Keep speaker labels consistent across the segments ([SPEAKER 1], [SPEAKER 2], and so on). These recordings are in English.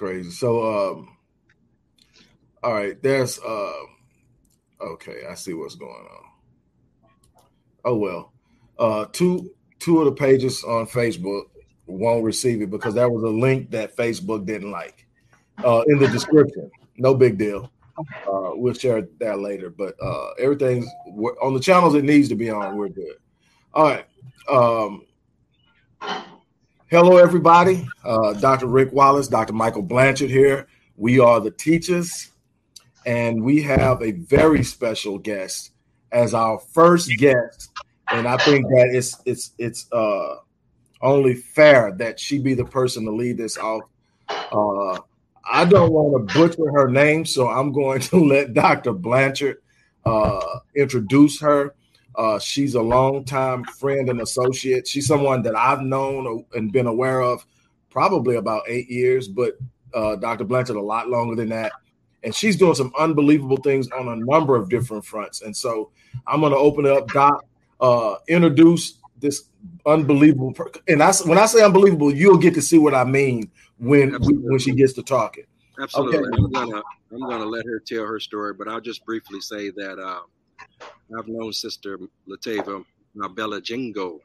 [SPEAKER 1] crazy. So, um, all right, there's uh, okay, I see what's going on. Oh well, uh, two two of the pages on Facebook won't receive it because that was a link that Facebook didn't like uh, in the description. No big deal. Uh, we'll share that later, but uh, everything's on the channels it needs to be on. We're good. All right. Um, hello, everybody. Uh, Dr. Rick Wallace, Dr. Michael Blanchard here. We are the teachers, and we have a very special guest as our first guest, and I think that it's it's it's uh only fair that she be the person to lead this off. Uh, I don't want to butcher her name, so I'm going to let Dr. Blanchard uh, introduce her. Uh, she's a longtime friend and associate. She's someone that I've known and been aware of probably about eight years, but uh, Dr. Blanchard a lot longer than that. And she's doing some unbelievable things on a number of different fronts. And so I'm going to open it up. Doc, uh, introduce this unbelievable. Per- and I, when I say unbelievable, you'll get to see what I mean when when she gets to talking.
[SPEAKER 2] Absolutely, okay. I'm gonna I'm gonna let her tell her story, but I'll just briefly say that uh, I've known Sister Latava Bella Jingo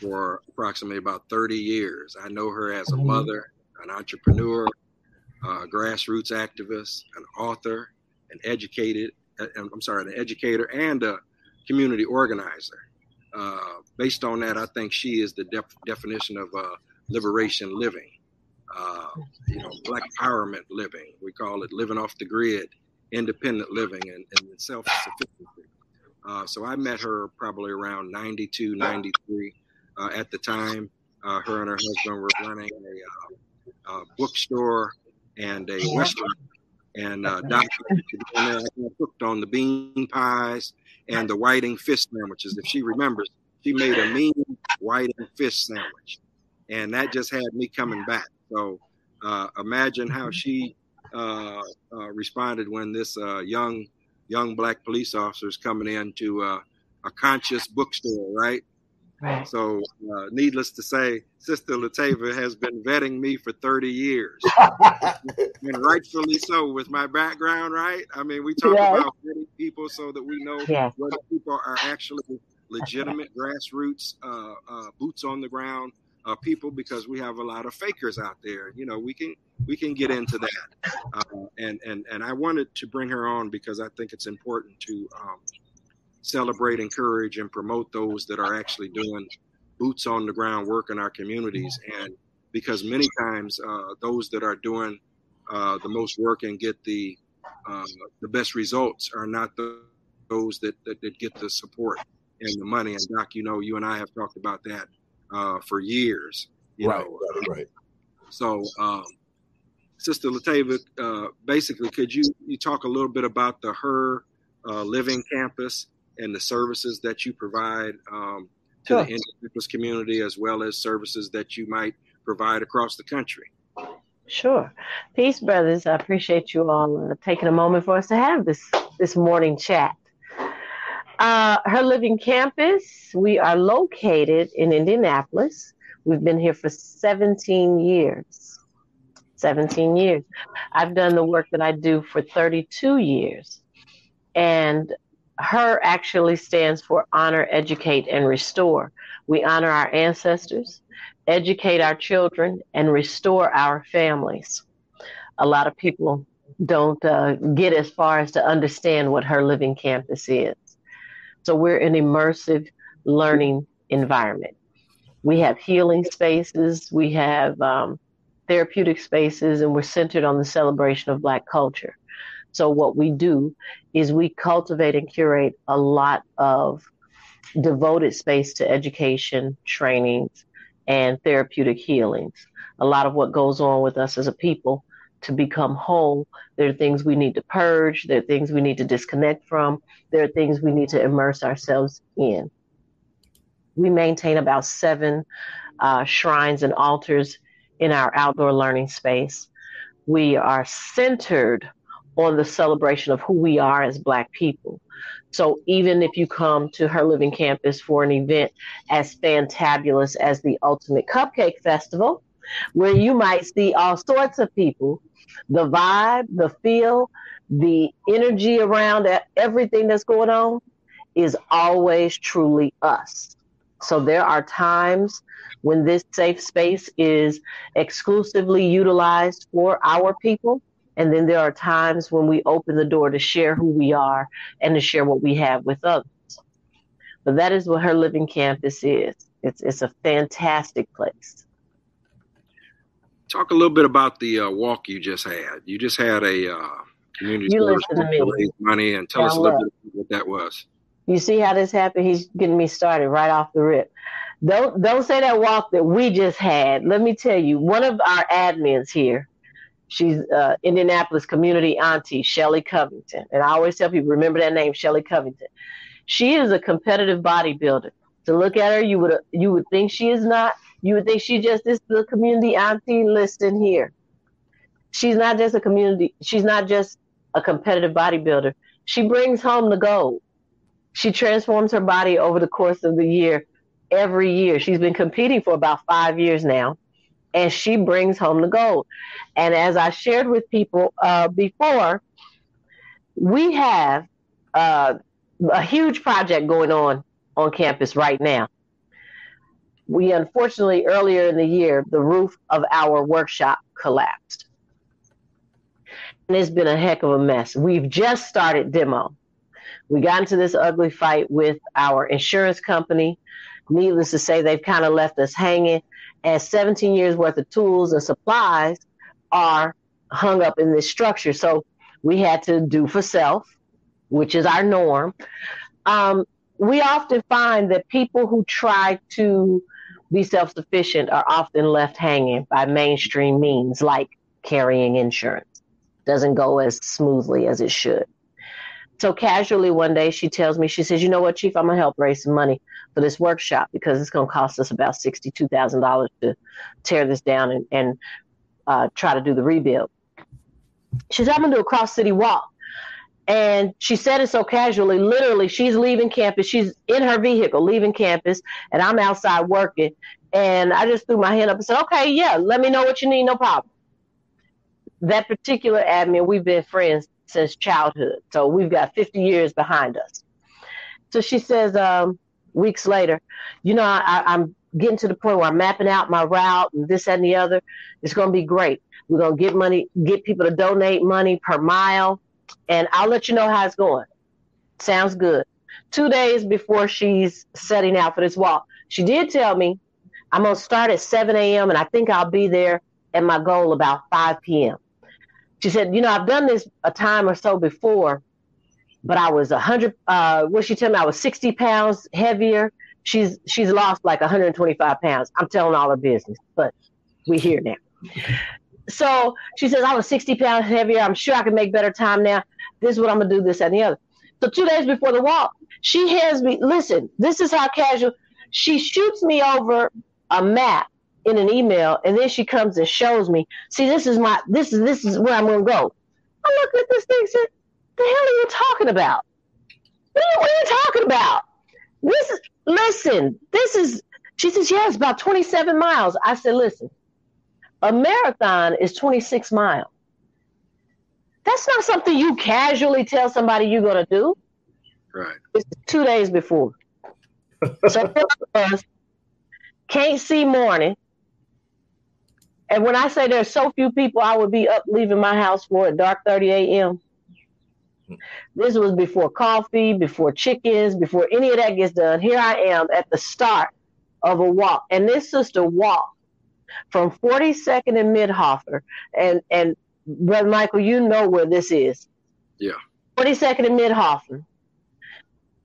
[SPEAKER 2] for approximately about 30 years. I know her as a mm-hmm. mother, an entrepreneur, a grassroots activist, an author, an educated, uh, I'm sorry, an educator and a community organizer. Uh, based on that, I think she is the def- definition of uh, liberation living. Uh, you know, black empowerment living. We call it living off the grid, independent living, and, and self sufficiency. Uh, so I met her probably around 92, 93 uh, at the time. her and her husband were running a, a bookstore and a restaurant and uh, Doctor cooked on the bean pies and the whiting fish sandwiches. If she remembers, she made a mean whiting fish sandwich, and that just had me coming back. So uh, imagine how she uh, uh responded when this uh, young young black police officer is coming into uh, a conscious bookstore, right? Right. So, uh, needless to say, Sister Latava has been vetting me for 30 years, and rightfully so with my background. Right? I mean, we talk yes. about vetting people so that we know yes. whether people are actually legitimate grassroots, uh, uh, boots on the ground uh, people, because we have a lot of fakers out there. You know, we can we can get into that, uh, and and and I wanted to bring her on because I think it's important to. Um, celebrate, encourage, and promote those that are actually doing boots on the ground work in our communities. And because many times uh, those that are doing uh, the most work and get the uh, the best results are not the, those that, that, that get the support and the money. And Doc, you know, you and I have talked about that uh, for years. You
[SPEAKER 1] right,
[SPEAKER 2] know,
[SPEAKER 1] right, right.
[SPEAKER 2] So, um, Sister Latava, uh, basically, could you you talk a little bit about the Her uh, Living Campus and the services that you provide um, to sure. the individuals community as well as services that you might provide across the country.
[SPEAKER 3] Sure. Peace, brothers. I appreciate you all uh, taking a moment for us to have this this morning chat. Uh, Her Living Campus, we are located in Indianapolis. We've been here for 17 years. 17 years. I've done the work that I do for 32 years. And her actually stands for honor, educate, and restore. We honor our ancestors, educate our children, and restore our families. A lot of people don't uh, get as far as to understand what her living campus is. So we're an immersive learning environment. We have healing spaces, we have um, therapeutic spaces, and we're centered on the celebration of Black culture. So what we do is we cultivate and curate a lot of devoted space to education, trainings, and therapeutic healings. A lot of what goes on with us as a people to become whole. There are things we need to purge. There are things we need to disconnect from. There are things we need to immerse ourselves in. We maintain about seven uh, shrines and altars in our outdoor learning space. We are centered on the celebration of who we are as Black people. So even if you come to her living campus for an event as fantabulous as the Ultimate Cupcake Festival, where you might see all sorts of people, the vibe, the feel, the energy around everything that's going on is always truly us. So there are times when this safe space is exclusively utilized for our people. And then there are times when we open the door to share who we are and to share what we have with others. But that is what her living campus is. It's, it's a fantastic place.
[SPEAKER 2] Talk a little bit about the uh, walk you just had. You just had a uh, community you listen to, me. raise money and tell us a little bit what that was.
[SPEAKER 3] You see how this happened? He's getting me started right off the rip. Don't don't say that walk that we just had. Let me tell you, one of our admins here, she's uh, Indianapolis community auntie Shelly Covington, and I always tell people remember that name, Shelly Covington. She is a competitive bodybuilder. To look at her, you would you would think she is not. You would think she just is the community auntie. Listen here, she's not just a community. She's not just a competitive bodybuilder. She brings home the gold. She transforms her body over the course of the year every year. She's been competing for about five years now, and she brings home the gold. And as I shared with people uh, before, we have uh, a huge project going on on campus right now. We unfortunately, earlier in the year, the roof of our workshop collapsed. And it's been a heck of a mess. We've just started demo. We got into this ugly fight with our insurance company needless to say, they've kind of left us hanging. As 17 years worth of tools and supplies are hung up in this structure. So we had to do for self, which is our norm. Um, we often find that people who try to be self sufficient are often left hanging by mainstream means like carrying insurance. Doesn't go as smoothly as it should. So casually one day she tells me, she says, You know what, Chief, I'm gonna help raise some money for this workshop because it's going to cost us about $62,000 to tear this down and, and uh, try to do the rebuild. She said, I'm to do a cross city walk. And she said it so casually, literally, she's leaving campus. She's in her vehicle, leaving campus, and I'm outside working. And I just threw my hand up and said, okay, yeah, let me know what you need, no problem. That particular admin, we've been friends since childhood. So we've got 50 years behind us. So she says, um, weeks later, you know, I, I'm getting to the point where I'm mapping out my route and this and the other. It's going to be great. We're going to get money, get people to donate money per mile, and I'll let you know how it's going. Sounds good. Two days before she's setting out for this walk, she did tell me I'm going to start at 7 a.m. and I think I'll be there at my goal about 5 p.m. She said, You know, I've done this a time or so before, but I was hundred. Uh, what she tell me? I was sixty pounds heavier. She's she's lost like 125 pounds. I'm telling all her business, but we here now. So she says I was 60 pounds heavier. I'm sure I can make better time now. This is what I'm gonna do. This and the other. So two days before the walk, she has me. Listen, this is how casual. She shoots me over a map in an email, and then she comes and shows me. See, this is my this is this is where I'm gonna go. I look at this thing, said, the hell are you talking about? What are you, what are you talking about? This is, listen, this is, she says, yeah, it's about 27 miles. I said, listen, a marathon is 26 miles. That's not something you casually tell somebody you're going to do.
[SPEAKER 2] Right.
[SPEAKER 3] It's two days before. so can't see morning. And when I say there's so few people I would be up leaving my house for at dark 30 a.m., this was before coffee, before chickens, before any of that gets done. Here I am at the start of a walk. And this sister walked from 42nd and Mitthoefer. And, and Brother Michael, you know where this is.
[SPEAKER 2] Yeah.
[SPEAKER 3] 42nd and Mitthoefer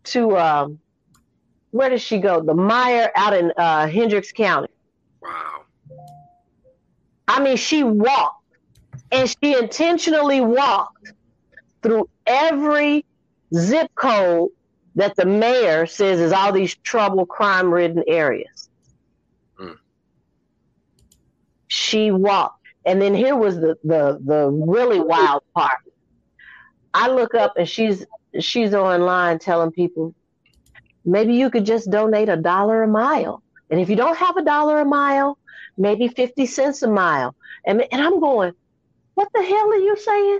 [SPEAKER 3] to, um, where does she go? The Meijer out in uh, Hendricks County.
[SPEAKER 2] Wow.
[SPEAKER 3] I mean, she walked And she intentionally walked through every zip code that the mayor says is all these trouble, crime ridden areas. Mm. She walked. And then here was the, the the really wild part. I look up and she's she's online telling people maybe you could just donate a dollar a mile. And if you don't have a dollar a mile, maybe 50 cents a mile. And, and I'm going, what the hell are you saying?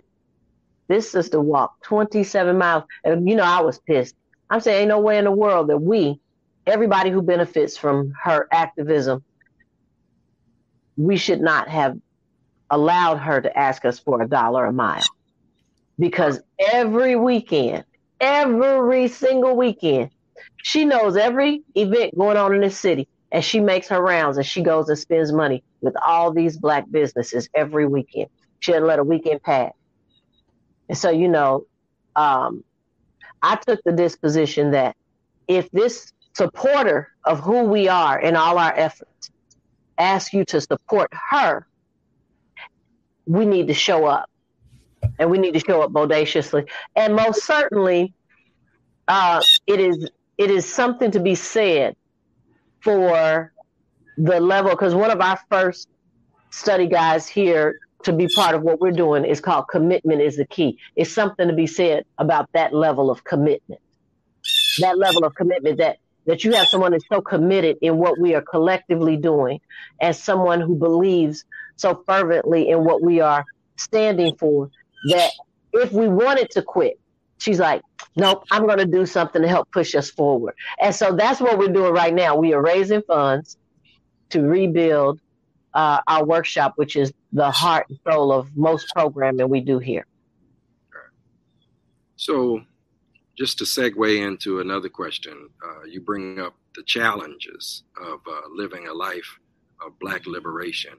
[SPEAKER 3] This sister walked 27 miles. And, you know, I was pissed. I'm saying, ain't no way in the world that we, everybody who benefits from her activism, we should not have allowed her to ask us for a dollar a mile. Because every weekend, every single weekend, she knows every event going on in the city and she makes her rounds and she goes and spends money with all these black businesses every weekend. She didn't let a weekend pass. And so, you know, um, I took the disposition that if this supporter of who we are in all our efforts asks you to support her, we need to show up. And we need to show up bodaciously. And most certainly, uh, it is it is something to be said for the level because one of our first study guys here to be part of what we're doing is called commitment is the key. It's something to be said about that level of commitment. That level of commitment that that you have someone that's so committed in what we are collectively doing and someone who believes so fervently in what we are standing for that if we wanted to quit, she's like, nope, I'm going to do something to help push us forward. And so that's what we're doing right now. We are raising funds to rebuild uh, our workshop, which is the heart and soul of most programming we do here.
[SPEAKER 2] So, just to segue into another question, uh, you bring up the challenges of uh, living a life of Black liberation.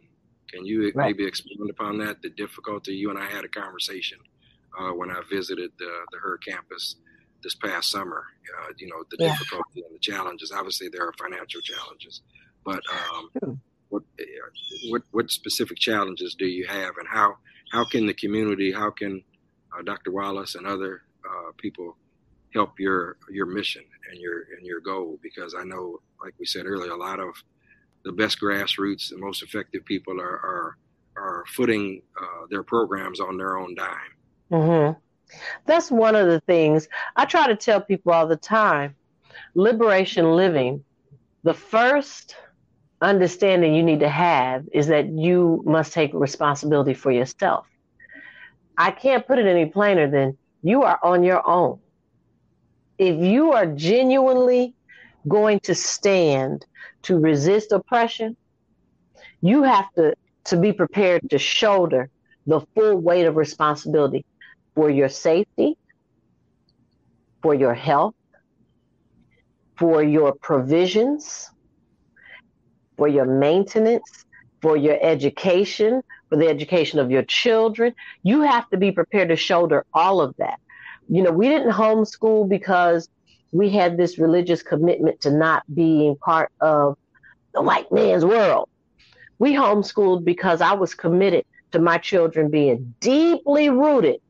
[SPEAKER 2] Can you right. maybe expand upon that? The difficulty you and I had a conversation uh, when I visited the, the her campus this past summer. Uh, you know, the yeah. difficulty and the challenges. Obviously, there are financial challenges, but um, what what what specific challenges do you have, and how how can the community, how can uh, Dr. Wallace and other uh, people help your your mission and your and your goal? Because I know, like we said earlier, a lot of the best grassroots the most effective people are are, are footing uh, their programs on their own dime
[SPEAKER 3] Mm-hmm. That's one of the things I try to tell people all the time. Liberation living, the first understanding you need to have is that you must take responsibility for yourself. I can't put it any plainer than you are on your own. If you are genuinely going to stand to resist oppression, you have to, to be prepared to shoulder the full weight of responsibility for your safety, for your health, for your provisions, for your maintenance, for your education, for the education of your children. You have to be prepared to shoulder all of that. You know, we didn't homeschool because we had this religious commitment to not being part of the white man's world. We homeschooled because I was committed to my children being deeply rooted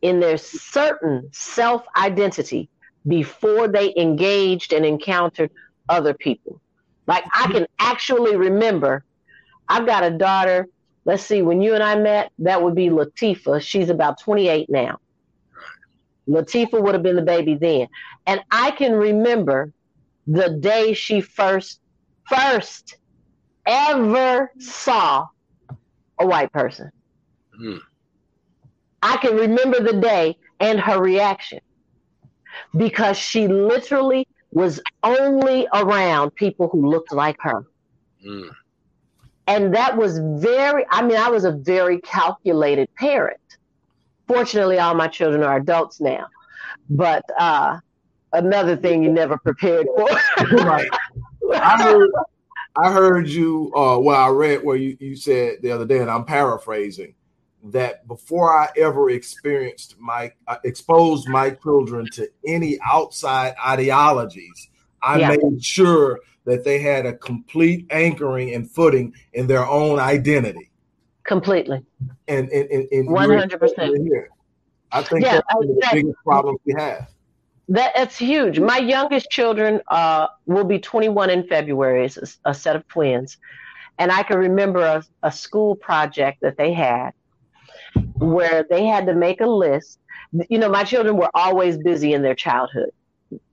[SPEAKER 3] in their certain self identity before they engaged and encountered other people. Like I can actually remember, I've got a daughter. Let's see, when you and I met, that would be Latifa. She's about 28 now. Latifa would have been the baby then. And I can remember the day she first, first ever saw a white person. Mm. I can remember the day and her reaction because she literally was only around people who looked like her. Mm. And that was very, I mean, I was a very calculated parent. Fortunately, all my children are adults now. But uh, another thing you never prepared for. right.
[SPEAKER 1] I heard, I heard you, uh, well, I read where you, you said the other day, and I'm paraphrasing that before I ever experienced my uh, exposed my children to any outside ideologies, I yeah. made sure that they had a complete anchoring and footing in their own identity.
[SPEAKER 3] Completely.
[SPEAKER 1] And and
[SPEAKER 3] one hundred percent.
[SPEAKER 1] I think yeah, that's the biggest problem we have.
[SPEAKER 3] That that's huge. My youngest children uh, will be 21 in February. It's a, a set of twins, and I can remember a, a school project that they had where they had to make a list. You know, my children were always busy in their childhood,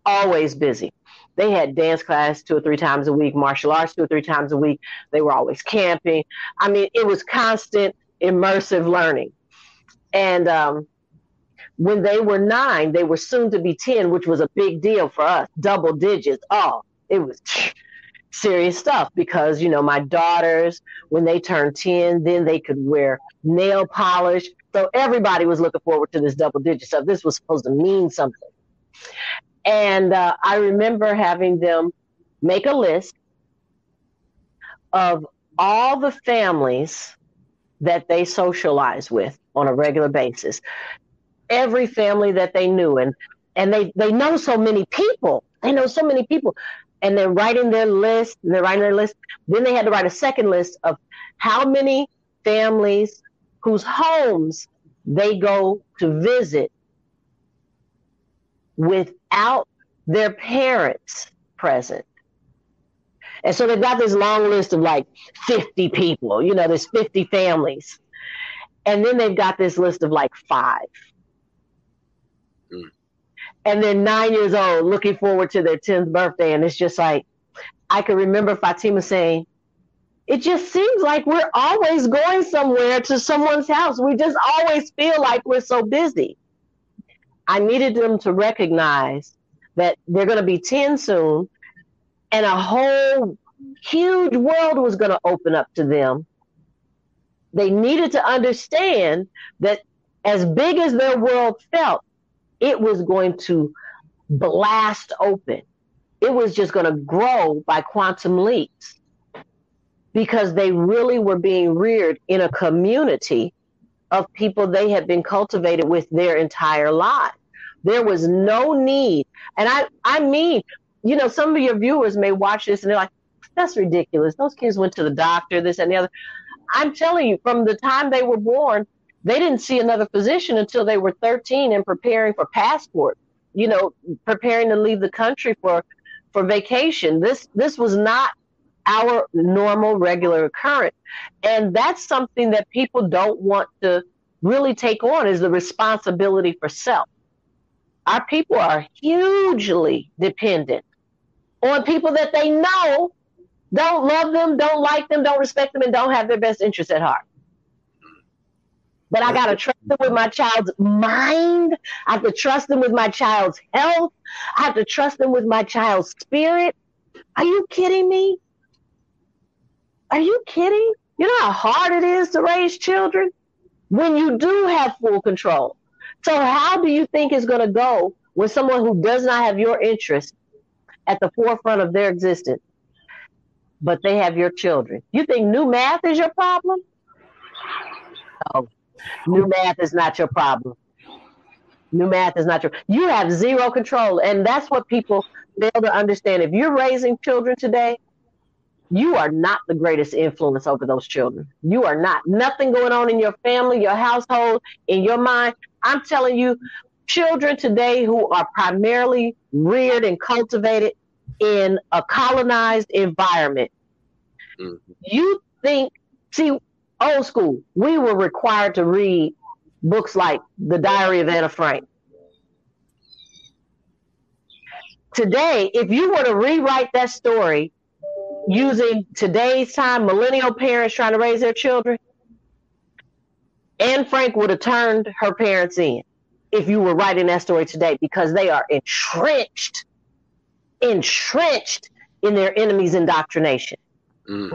[SPEAKER 3] always busy. They had dance class two or three times a week, martial arts two or three times a week. They were always camping. I mean, it was constant immersive learning. And um, when they were nine, they were soon to be 10, which was a big deal for us, double digits. Oh, it was serious stuff because, you know, my daughters, when they turned 10, then they could wear nail polish. So everybody was looking forward to this double digit stuff. This was supposed to mean something. And uh, I remember having them make a list of all the families that they socialize with on a regular basis. Every family that they knew and and they they know so many people. They know so many people. And they're writing their list they're writing their list. Then they had to write a second list of how many families whose homes they go to visit without their parents present and so they've got this long list of like 50 people you know there's 50 families and then they've got this list of like five hmm. and they're nine years old looking forward to their 10th birthday. And it's just like, I can remember Fatima saying, it just seems like we're always going somewhere to someone's house. We just always feel like we're so busy. I needed them to recognize that they're going to be 10 soon and a whole huge world was going to open up to them. They needed to understand that as big as their world felt, it was going to blast open. It was just going to grow by quantum leaps because they really were being reared in a community of people they had been cultivated with their entire life. There was no need. And I, I mean, you know, some of your viewers may watch this and they're like, that's ridiculous. Those kids went to the doctor, this and the other. I'm telling you, from the time they were born, they didn't see another physician until they were 13 and preparing for passport, you know, preparing to leave the country for for vacation. This this was not our normal regular occurrence. And that's something that people don't want to really take on is the responsibility for self. Our people are hugely dependent on people that they know don't love them, don't like them, don't respect them, and don't have their best interests at heart. But I got to trust them with my child's mind. I have to trust them with my child's health. I have to trust them with my child's spirit. Are you kidding me? Are you kidding? You know how hard it is to raise children when you do have full control. So, how do you think it's going to go with someone who does not have your interest at the forefront of their existence, but they have your children? You think new math is your problem? Oh, New math is not your problem. New math is not your. You have zero control, and that's what people fail to understand. If you're raising children today, you are not the greatest influence over those children. You are not. Nothing going on in your family, your household, in your mind. I'm telling you, children today who are primarily reared and cultivated in a colonized environment. Mm-hmm. You think, see, old school, we were required to read books like The Diary of Anna Frank. Today, if you were to rewrite that story using today's time, millennial parents trying to raise their children, Anne Frank would have turned her parents in if you were writing that story today because they are entrenched, entrenched in their enemy's indoctrination. Mm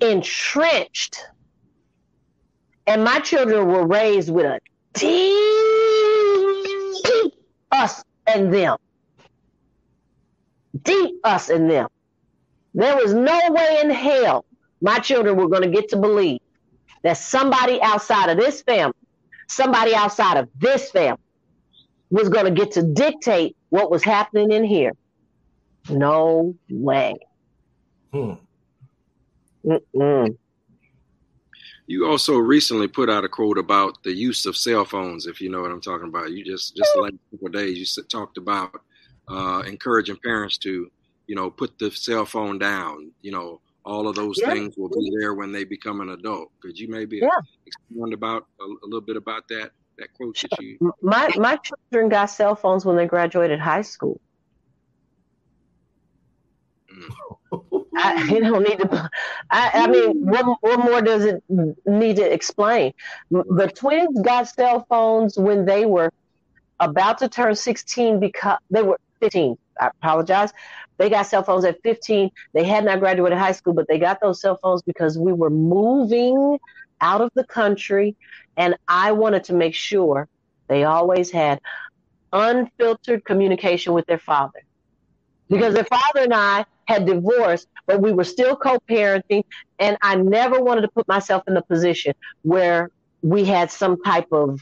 [SPEAKER 3] entrenched. And my children were raised with a deep us and them. Deep us and them. There was no way in hell my children were going to get to believe that somebody outside of this family, somebody outside of this family, was going to get to dictate what was happening in here. No way. Hmm. Mm-mm.
[SPEAKER 2] You also recently put out a quote about the use of cell phones, if you know what I'm talking about. You just just like a couple days you talked about uh, encouraging parents to, you know, put the cell phone down. You know, all of those yeah. things will be there when they become an adult. Could you maybe yeah. expand about a, a, little bit about that that quote that you?
[SPEAKER 3] My my children got cell phones when they graduated high school. Mm. I, you don't need to. I, I mean, what, what more does it need to explain? The twins got cell phones when they were about to turn 16 because they were 15. I apologize. They got cell phones at 15. They had not graduated high school, but they got those cell phones because we were moving out of the country. And I wanted to make sure they always had unfiltered communication with their father. Because their father and I had divorced, but we were still co parenting. And I never wanted to put myself in a position where we had some type of,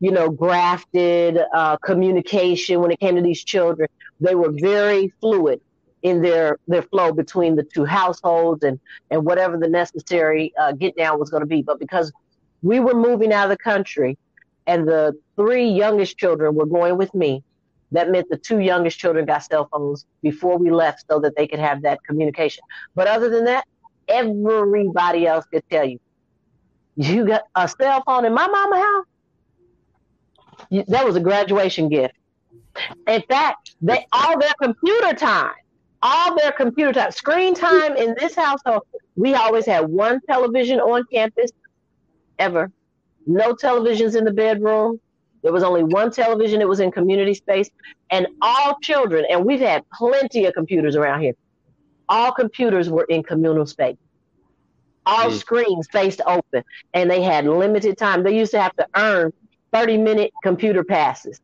[SPEAKER 3] you know, grafted uh, communication when it came to these children. They were very fluid in their their flow between the two households and and whatever the necessary uh, get down was going to be. But because we were moving out of the country, and the three youngest children were going with me, that meant the two youngest children got cell phones before we left so that they could have that communication. But other than that, everybody else could tell you, you got a cell phone in my mama house. that was a graduation gift. In fact, they all their computer time, all their computer time, screen time in this household. We always had one television on campus, ever. No televisions in the bedroom. There was only one television. It was in community space, and all children. And we've had plenty of computers around here. All computers were in communal space. All mm. screens faced open, and they had limited time. They used to have to earn thirty-minute computer passes.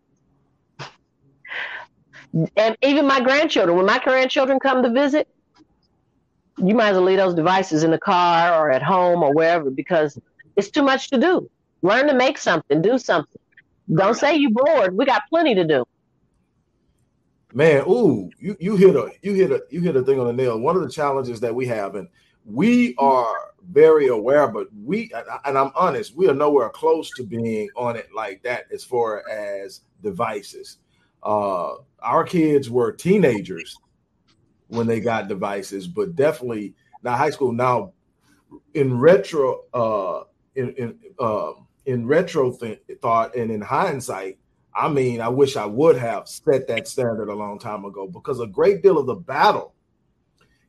[SPEAKER 3] And even my grandchildren, when my grandchildren come to visit, you might as well leave those devices in the car or at home or wherever because it's too much to do. Learn to make something, do something. Don't say you're bored. We got plenty to do.
[SPEAKER 1] Man, ooh, you, you hit a you hit a you hit a thing on the nail. One of the challenges that we have, and we are very aware, but we and I'm honest, we are nowhere close to being on it like that as far as devices. Uh, our kids were teenagers when they got devices, but definitely not high school. Now, in retro, uh, in, in uh, in retro th- thought and in hindsight, I mean, I wish I would have set that standard a long time ago because a great deal of the battle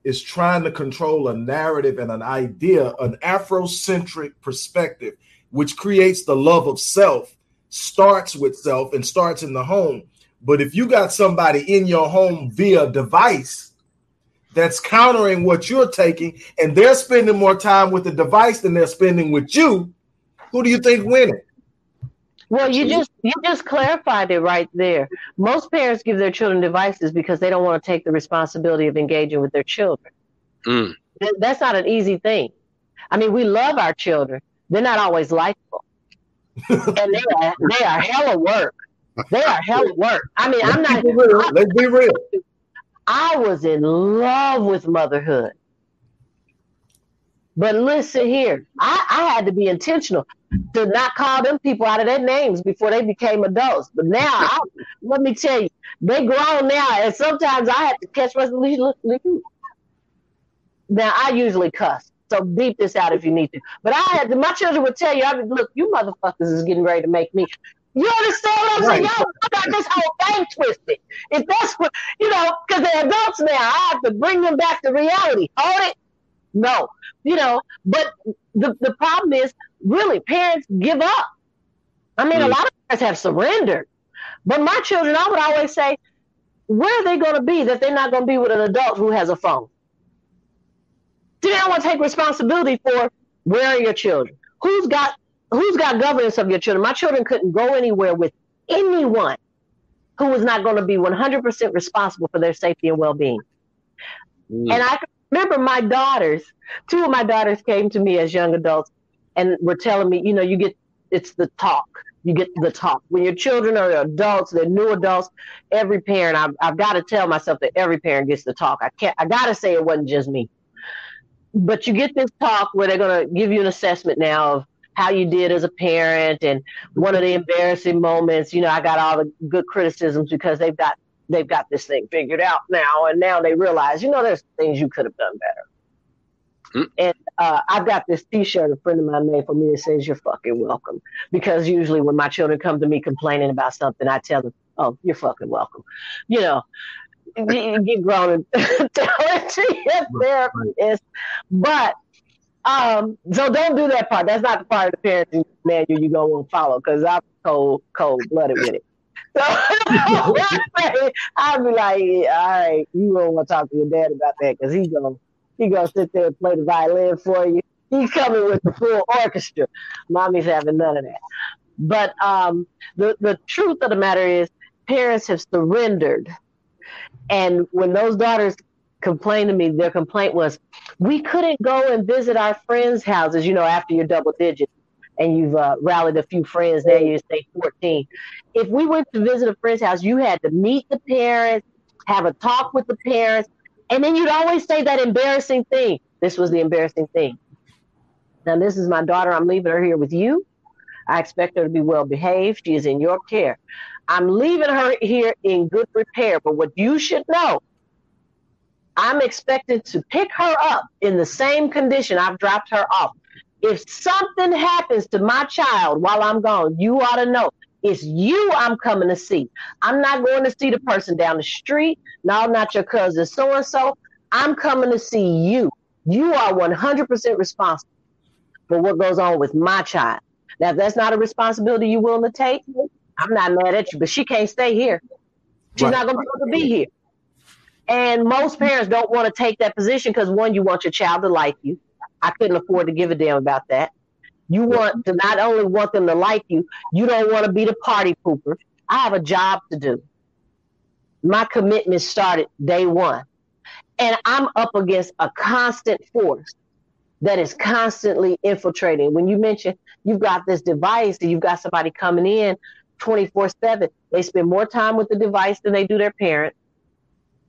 [SPEAKER 1] is trying to control a narrative and an idea, an Afrocentric perspective, which creates the love of self, starts with self and starts in the home. But if you got somebody in your home via device that's countering what you're taking, and they're spending more time with the device than they're spending with you, who do you think winning?
[SPEAKER 3] Well, you just you just clarified it right there. Most parents give their children devices because they don't want to take the responsibility of engaging with their children. Mm. That's not an easy thing. I mean, we love our children. They're not always likable, and they are they are hella work. They are hella work. I mean, Let's I'm not. Be real.
[SPEAKER 1] Let's be real.
[SPEAKER 3] I was in love with motherhood. But listen here, I, I had to be intentional to not call them people out of their names before they became adults. But now, I, let me tell you, they grown now, and sometimes I have to catch myself. Look, Now I usually cuss, so beep this out if you need to. But I had to, my children would tell you, I look, you motherfuckers is getting ready to make me. You understand what I'm right. saying? Y'all I got this whole thing twisted. If that's what you know, because they're adults now, I have to bring them back to reality. Hold it. No, you know, but the, the problem is really parents give up. I mean, mm. a lot of parents have surrendered. But my children, I would always say, where are they going to be that they're not going to be with an adult who has a phone? Do they want to take responsibility for where are your children? Who's got who's got governance of your children? My children couldn't go anywhere with anyone who was not going to be 100% responsible for their safety and well-being. Mm. And I remember my daughters, two of my daughters came to me as young adults and were telling me, you know, you get it's the talk. You get the talk. When your children are adults, they're new adults, every parent, I've, I've got to tell myself that every parent gets the talk. I can't, I got to say it wasn't just me. but you get this talk where they're going to give you an assessment now of how you did as a parent and one of the embarrassing moments you know i got all the good criticisms because they've got they've got this thing figured out now and now they realize you know there's things you could have done better. Mm. and uh, i've got this t-shirt a friend of mine made for me that says you're fucking welcome. Because usually when my children come to me complaining about something i tell them oh you're fucking welcome. You know get grown and tell it to your therapist but um, so don't do that part. That's not the part of the parenting manual you're go and follow because I'm cold, cold blooded with it. So I'll be like, all right, you don't want to talk to your dad about that because he's gonna he gonna sit there and play the violin for you. He's coming with the full orchestra. Mommy's having none of that. But um, the the truth of the matter is, parents have surrendered, and when those daughters complained to me, their complaint was, we couldn't go and visit our friends' houses, you know, after you're double digits and you've uh, rallied a few friends, now you say 14. If we went to visit a friend's house, you had to meet the parents, have a talk with the parents, and then you'd always say that embarrassing thing. This was the embarrassing thing. Now, this is my daughter. I'm leaving her here with you. I expect her to be well behaved. She is in your care. I'm leaving her here in good repair. But what you should know I'm expected to pick her up in the same condition I've dropped her off. If something happens to my child while I'm gone, you ought to know it's you I'm coming to see. I'm not going to see the person down the street. No, not your cousin so and so. I'm coming to see you. You are 100% responsible for what goes on with my child. Now, if that's not a responsibility you're willing to take, I'm not mad at you, but she can't stay here. She's right. not going to be to be here. And most parents don't want to take that position because one, you want your child to like you. I couldn't afford to give a damn about that. You want to not only want them to like you, you don't want to be the party pooper. I have a job to do. My commitment started day one. And I'm up against a constant force that is constantly infiltrating. When you mention you've got this device and you've got somebody coming in 24 7, they spend more time with the device than they do their parents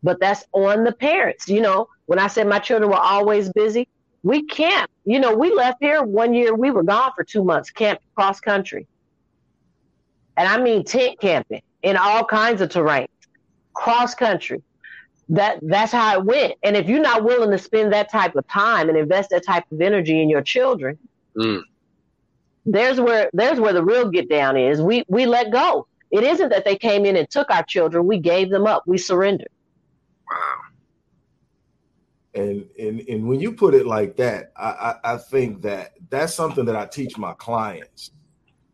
[SPEAKER 3] but that's on the parents. You know, when I said my children were always busy, we can't. You know, we left here one year, we were gone for two months, camped cross country. And I mean tent camping in all kinds of terrain, cross country. That that's how it went. And if you're not willing to spend that type of time and invest that type of energy in your children, mm. there's where there's where the real get down is. We we let go. It isn't that they came in and took our children. We gave them up. We surrendered.
[SPEAKER 1] Wow. And and and when you put it like that, I, I, I think that that's something that I teach my clients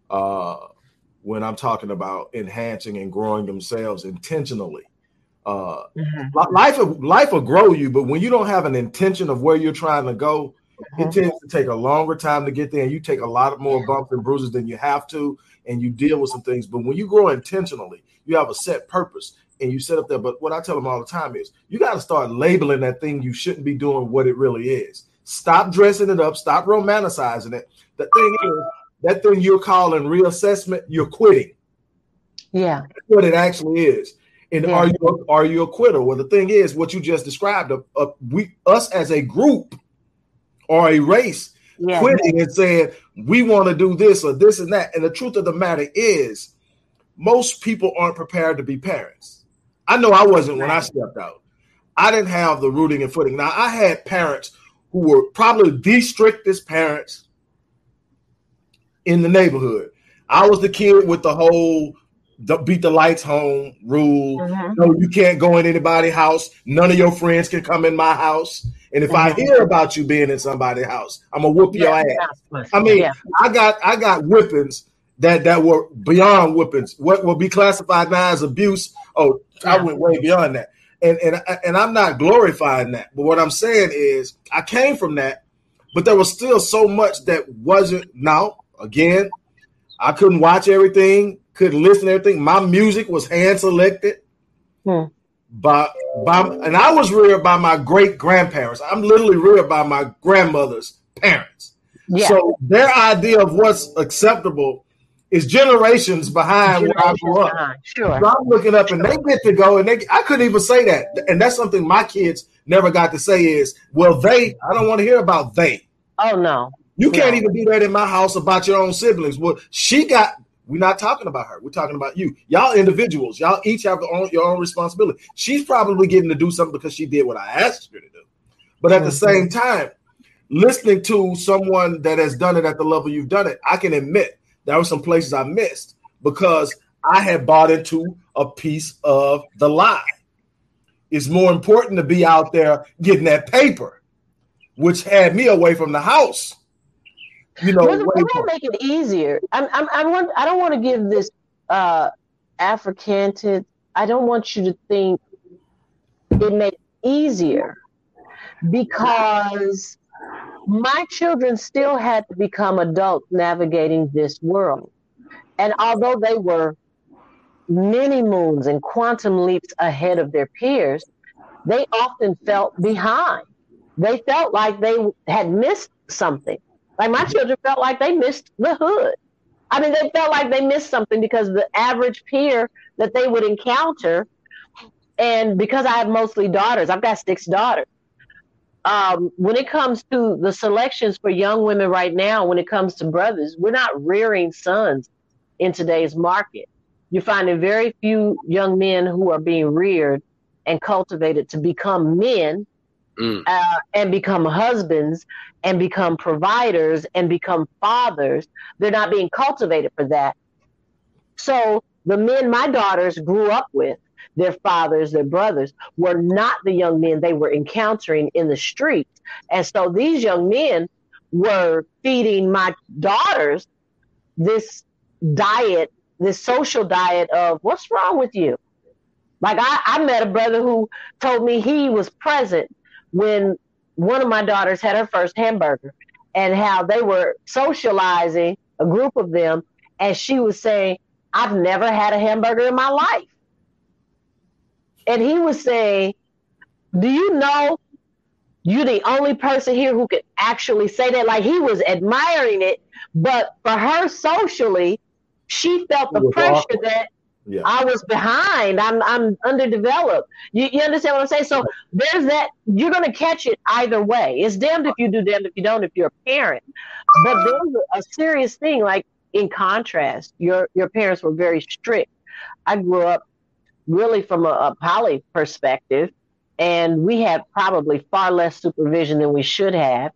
[SPEAKER 1] uh, when I'm talking about enhancing and growing themselves intentionally. Uh, mm-hmm. Life life will grow you, but when you don't have an intention of where you're trying to go, mm-hmm. it tends to take a longer time to get there. And you take a lot more bumps and bruises than you have to, and you deal with some things. But when you grow intentionally, you have a set purpose and you set up there. But what I tell them all the time is you got to start labeling that thing you shouldn't be doing what it really is. Stop dressing it up, stop romanticizing it. The thing is, that thing you're calling reassessment, you're quitting.
[SPEAKER 3] Yeah. That's
[SPEAKER 1] what it actually is. And yeah. are you are you a quitter? Well, the thing is, what you just described, uh, uh, we us as a group or a race yeah. quitting and saying we want to do this or this and that. And the truth of the matter is, most people aren't prepared to be parents. I know I wasn't when I stepped out. I didn't have the rooting and footing. Now I had parents who were probably the strictest parents in the neighborhood. I was the kid with the whole beat the lights home rule. Mm-hmm. No, you can't go in anybody's house. None of your friends can come in my house. And if mm-hmm. I hear about you being in somebody's house, I'm gonna whoop yeah, your ass. I mean, yeah. I got I got whippings that that were beyond whippings. What will be classified now as abuse? Oh, I went way beyond that. And and and I'm not glorifying that. But what I'm saying is I came from that, but there was still so much that wasn't now, again, I couldn't watch everything, couldn't listen to everything. My music was hand selected. Hmm. By, by and I was reared by my great grandparents. I'm literally reared by my grandmother's parents. Yeah. So their idea of what's acceptable is generations behind where I grew up. Behind.
[SPEAKER 3] Sure.
[SPEAKER 1] So I'm looking up and they get to go and they I couldn't even say that. And that's something my kids never got to say is, well, they, I don't want to hear about they.
[SPEAKER 3] Oh no.
[SPEAKER 1] You can't even do that in my house about your own siblings. Well, she got we're not talking about her. We're talking about you. Y'all individuals. Y'all each have own, your own responsibility. She's probably getting to do something because she did what I asked her to do. But at mm-hmm. the same time, listening to someone that has done it at the level you've done it, I can admit there were some places I missed because I had bought into a piece of the lie. It's more important to be out there getting that paper, which had me away from the house. You know,
[SPEAKER 3] we're, we're gonna make it easier. I'm, I'm, I want, I don't want to give this uh, Africanted. I don't want you to think it made it easier because my children still had to become adults navigating this world. And although they were many moons and quantum leaps ahead of their peers, they often felt behind. They felt like they had missed something. Like my children felt like they missed the hood. I mean, they felt like they missed something because the average peer that they would encounter, and because I have mostly daughters, I've got six daughters um, when it comes to the selections for young women right now, when it comes to brothers, we're not rearing sons in today's market. You're finding very few young men who are being reared and cultivated to become men mm. uh, and become husbands and become providers and become fathers. They're not being cultivated for that. So the men my daughters grew up with their fathers, their brothers, were not the young men they were encountering in the streets. And so these young men were feeding my daughters this diet, this social diet of what's wrong with you? Like I, I met a brother who told me he was present when one of my daughters had her first hamburger and how they were socializing a group of them and she was saying, I've never had a hamburger in my life and he was saying, "Do you know you're the only person here who could actually say that?" Like he was admiring it, but for her socially, she felt the pressure that yeah. I was behind. I'm I'm underdeveloped. You, you understand what I'm saying? So there's that. You're gonna catch it either way. It's damned if you do, damned if you don't. If you're a parent, but there's a serious thing. Like in contrast, your your parents were very strict. I grew up really from a, a poly perspective, and we had probably far less supervision than we should have.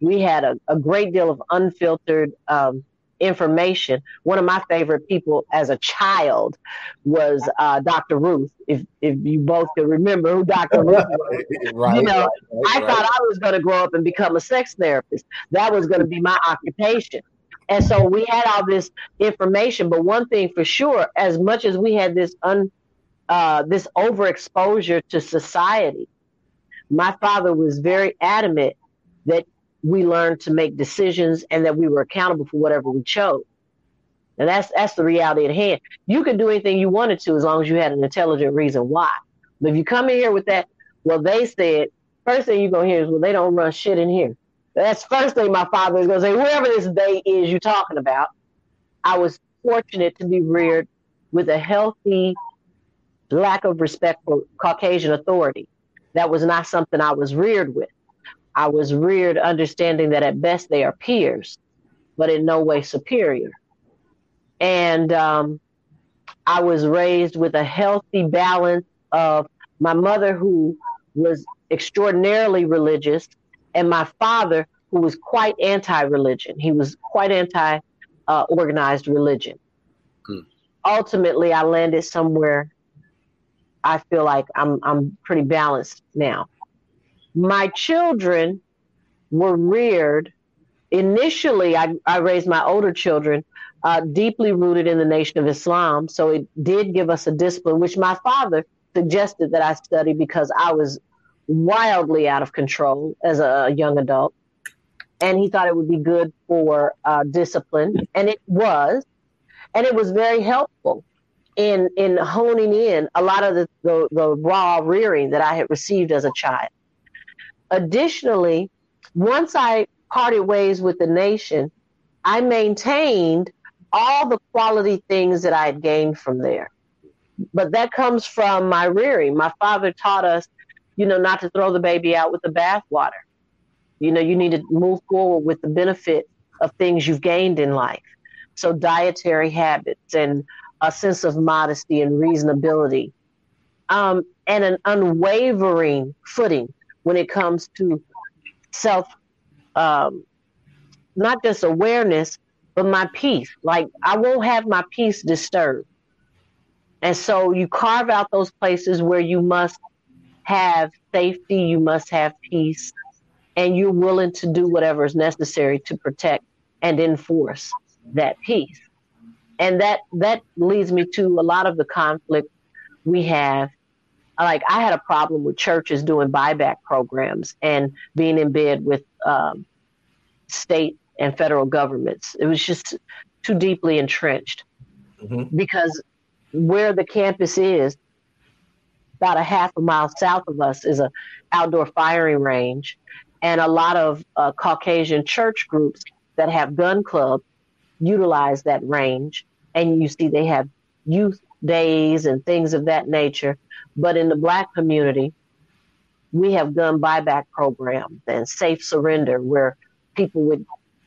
[SPEAKER 3] We had a, a great deal of unfiltered um, information. One of my favorite people as a child was uh, Dr. Ruth. If if you both can remember who Dr. Ruth was, right, you know, right, I right. thought I was going to grow up and become a sex therapist. That was going to be my occupation. And so we had all this information, but one thing for sure, as much as we had this un, uh, this overexposure to society. My father was very adamant that we learned to make decisions and that we were accountable for whatever we chose. And that's that's the reality at hand. You could do anything you wanted to as long as you had an intelligent reason why. But if you come in here with that, well, they said, first thing you're gonna hear is, well, they don't run shit in here. That's first thing my father is gonna say, whoever this they is you talking about. I was fortunate to be reared with a healthy lack of respect for Caucasian authority. That was not something I was reared with. I was reared understanding that at best they are peers, but in no way superior. And um, I was raised with a healthy balance of my mother, who was extraordinarily religious, and my father, who was quite anti religion. He was quite anti uh, organized religion. Hmm. Ultimately, I landed somewhere I feel like I'm I'm pretty balanced now. My children were reared initially. I, I raised my older children uh, deeply rooted in the Nation of Islam, so it did give us a discipline, which my father suggested that I study because I was wildly out of control as a young adult, and he thought it would be good for uh, discipline, and it was, and it was very helpful in in honing in a lot of the, the, the raw rearing that I had received as a child. Additionally, once I parted ways with the nation, I maintained all the quality things that I had gained from there. But that comes from my rearing. My father taught us, you know, not to throw the baby out with the bathwater. You know, you need to move forward with the benefit of things you've gained in life. So, dietary habits and a sense of modesty and reasonability, um, and an unwavering footing when it comes to self, um, not just awareness, but my peace. Like, I won't have my peace disturbed. And so, you carve out those places where you must have safety, you must have peace, and you're willing to do whatever is necessary to protect and enforce that peace. And that that leads me to a lot of the conflict we have. Like I had a problem with churches doing buyback programs and being in bed with um, state and federal governments. It was just too deeply entrenched mm-hmm. because where the campus is, about a half a mile south of us, is a outdoor firing range, and a lot of uh, Caucasian church groups that have gun clubs utilize that range. And you see they have youth days and things of that nature. But in the black community, we have gun buyback programs and safe surrender where people with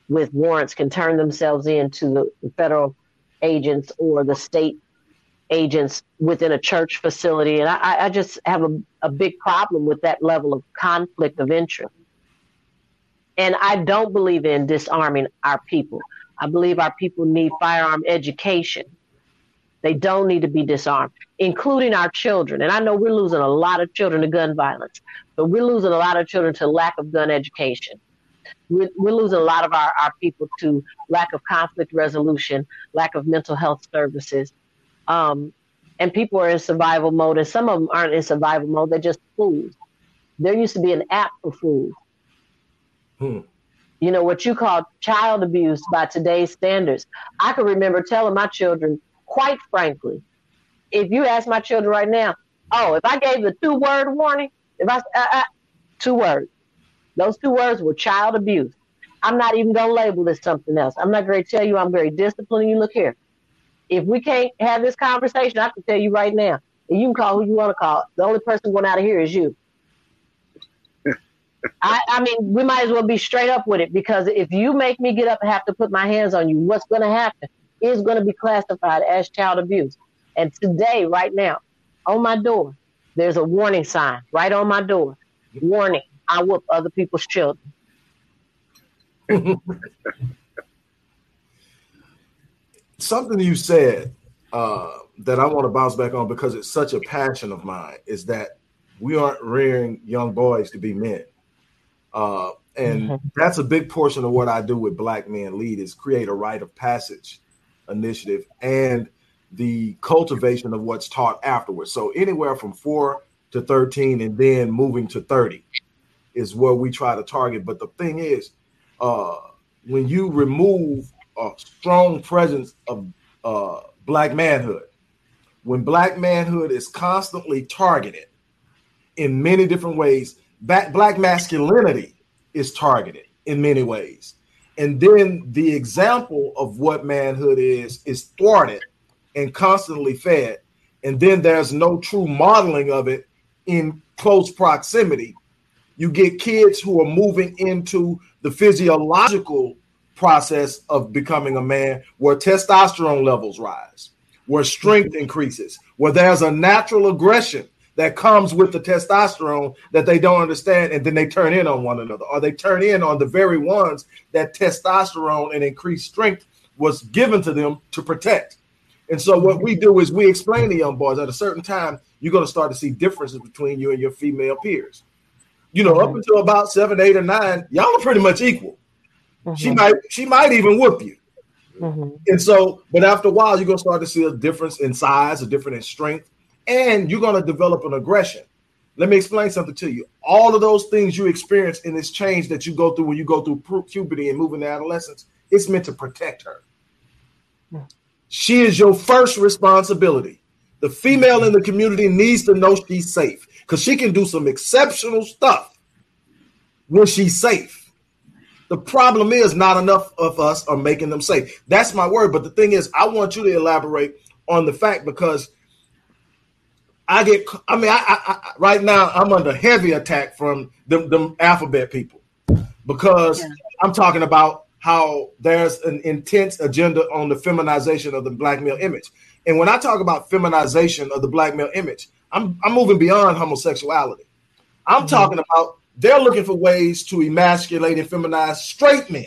[SPEAKER 3] with warrants can turn themselves in to the federal agents or the state agents within a church facility. And I, I just have a, a big problem with that level of conflict of interest. And I don't believe in disarming our people. I believe our people need firearm education. They don't need to be disarmed, including our children. And I know we're losing a lot of children to gun violence, but we're losing a lot of children to lack of gun education. We're, we're losing a lot of our, our people to lack of conflict resolution, lack of mental health services. Um, and people are in survival mode, and some of them aren't in survival mode, they're just fools. There used to be an app for fools Hmm. You know, what you call child abuse by today's standards. I can remember telling my children, quite frankly, if you ask my children right now, oh, if I gave the two word warning, if I, uh, uh, two words, those two words were child abuse. I'm not even going to label this something else. I'm not going to tell you I'm very disciplined. You look here. If we can't have this conversation, I can tell you right now. And you can call who you want to call. The only person going out of here is you. I, I mean, we might as well be straight up with it because if you make me get up and have to put my hands on you, what's going to happen is going to be classified as child abuse. And today, right now, on my door, there's a warning sign right on my door. Warning: I whoop other people's children.
[SPEAKER 1] Something you said uh, that I want to bounce back on because it's such a passion of mine is that we aren't rearing young boys to be men. Uh, and mm-hmm. that's a big portion of what I do with Black Men Lead is create a rite of passage initiative and the cultivation of what's taught afterwards. So anywhere from four to 13 and then moving to 30 is where we try to target. But the thing is, uh, when you remove a strong presence of uh, black manhood, when black manhood is constantly targeted in many different ways, black masculinity is targeted in many ways. And then the example of what manhood is is thwarted and constantly fed. And then there's no true modeling of it in close proximity. You get kids who are moving into the physiological process of becoming a man where testosterone levels rise, where strength increases, where there's a natural aggression that comes with the testosterone that they don't understand, and then they turn in on one another, or they turn in on the very ones that testosterone and increased strength was given to them to protect. And so, what we do is we explain to young boys at a certain time, you're going to start to see differences between you and your female peers. You know, up until about seven, eight, or nine, y'all are pretty much equal. Mm-hmm. She might, she might even whoop you. Mm-hmm. And so, but after a while, you're gonna start to see a difference in size, a difference in strength, and you're going to develop an aggression. Let me explain something to you. All of those things you experience in this change that you go through when you go through puberty and moving to adolescence, it's meant to protect her. She is your first responsibility. The female in the community needs to know she's safe because she can do some exceptional stuff when she's safe. The problem is not enough of us are making them safe. That's my word. But the thing is, I want you to elaborate on the fact because I get, I mean, I, I, I right now I'm under heavy attack from them, them alphabet people because yeah. I'm talking about how there's an intense agenda on the feminization of the black male image. And when I talk about feminization of the black male image, I'm, I'm moving beyond homosexuality. I'm mm-hmm. talking about they're looking for ways to emasculate and feminize straight men.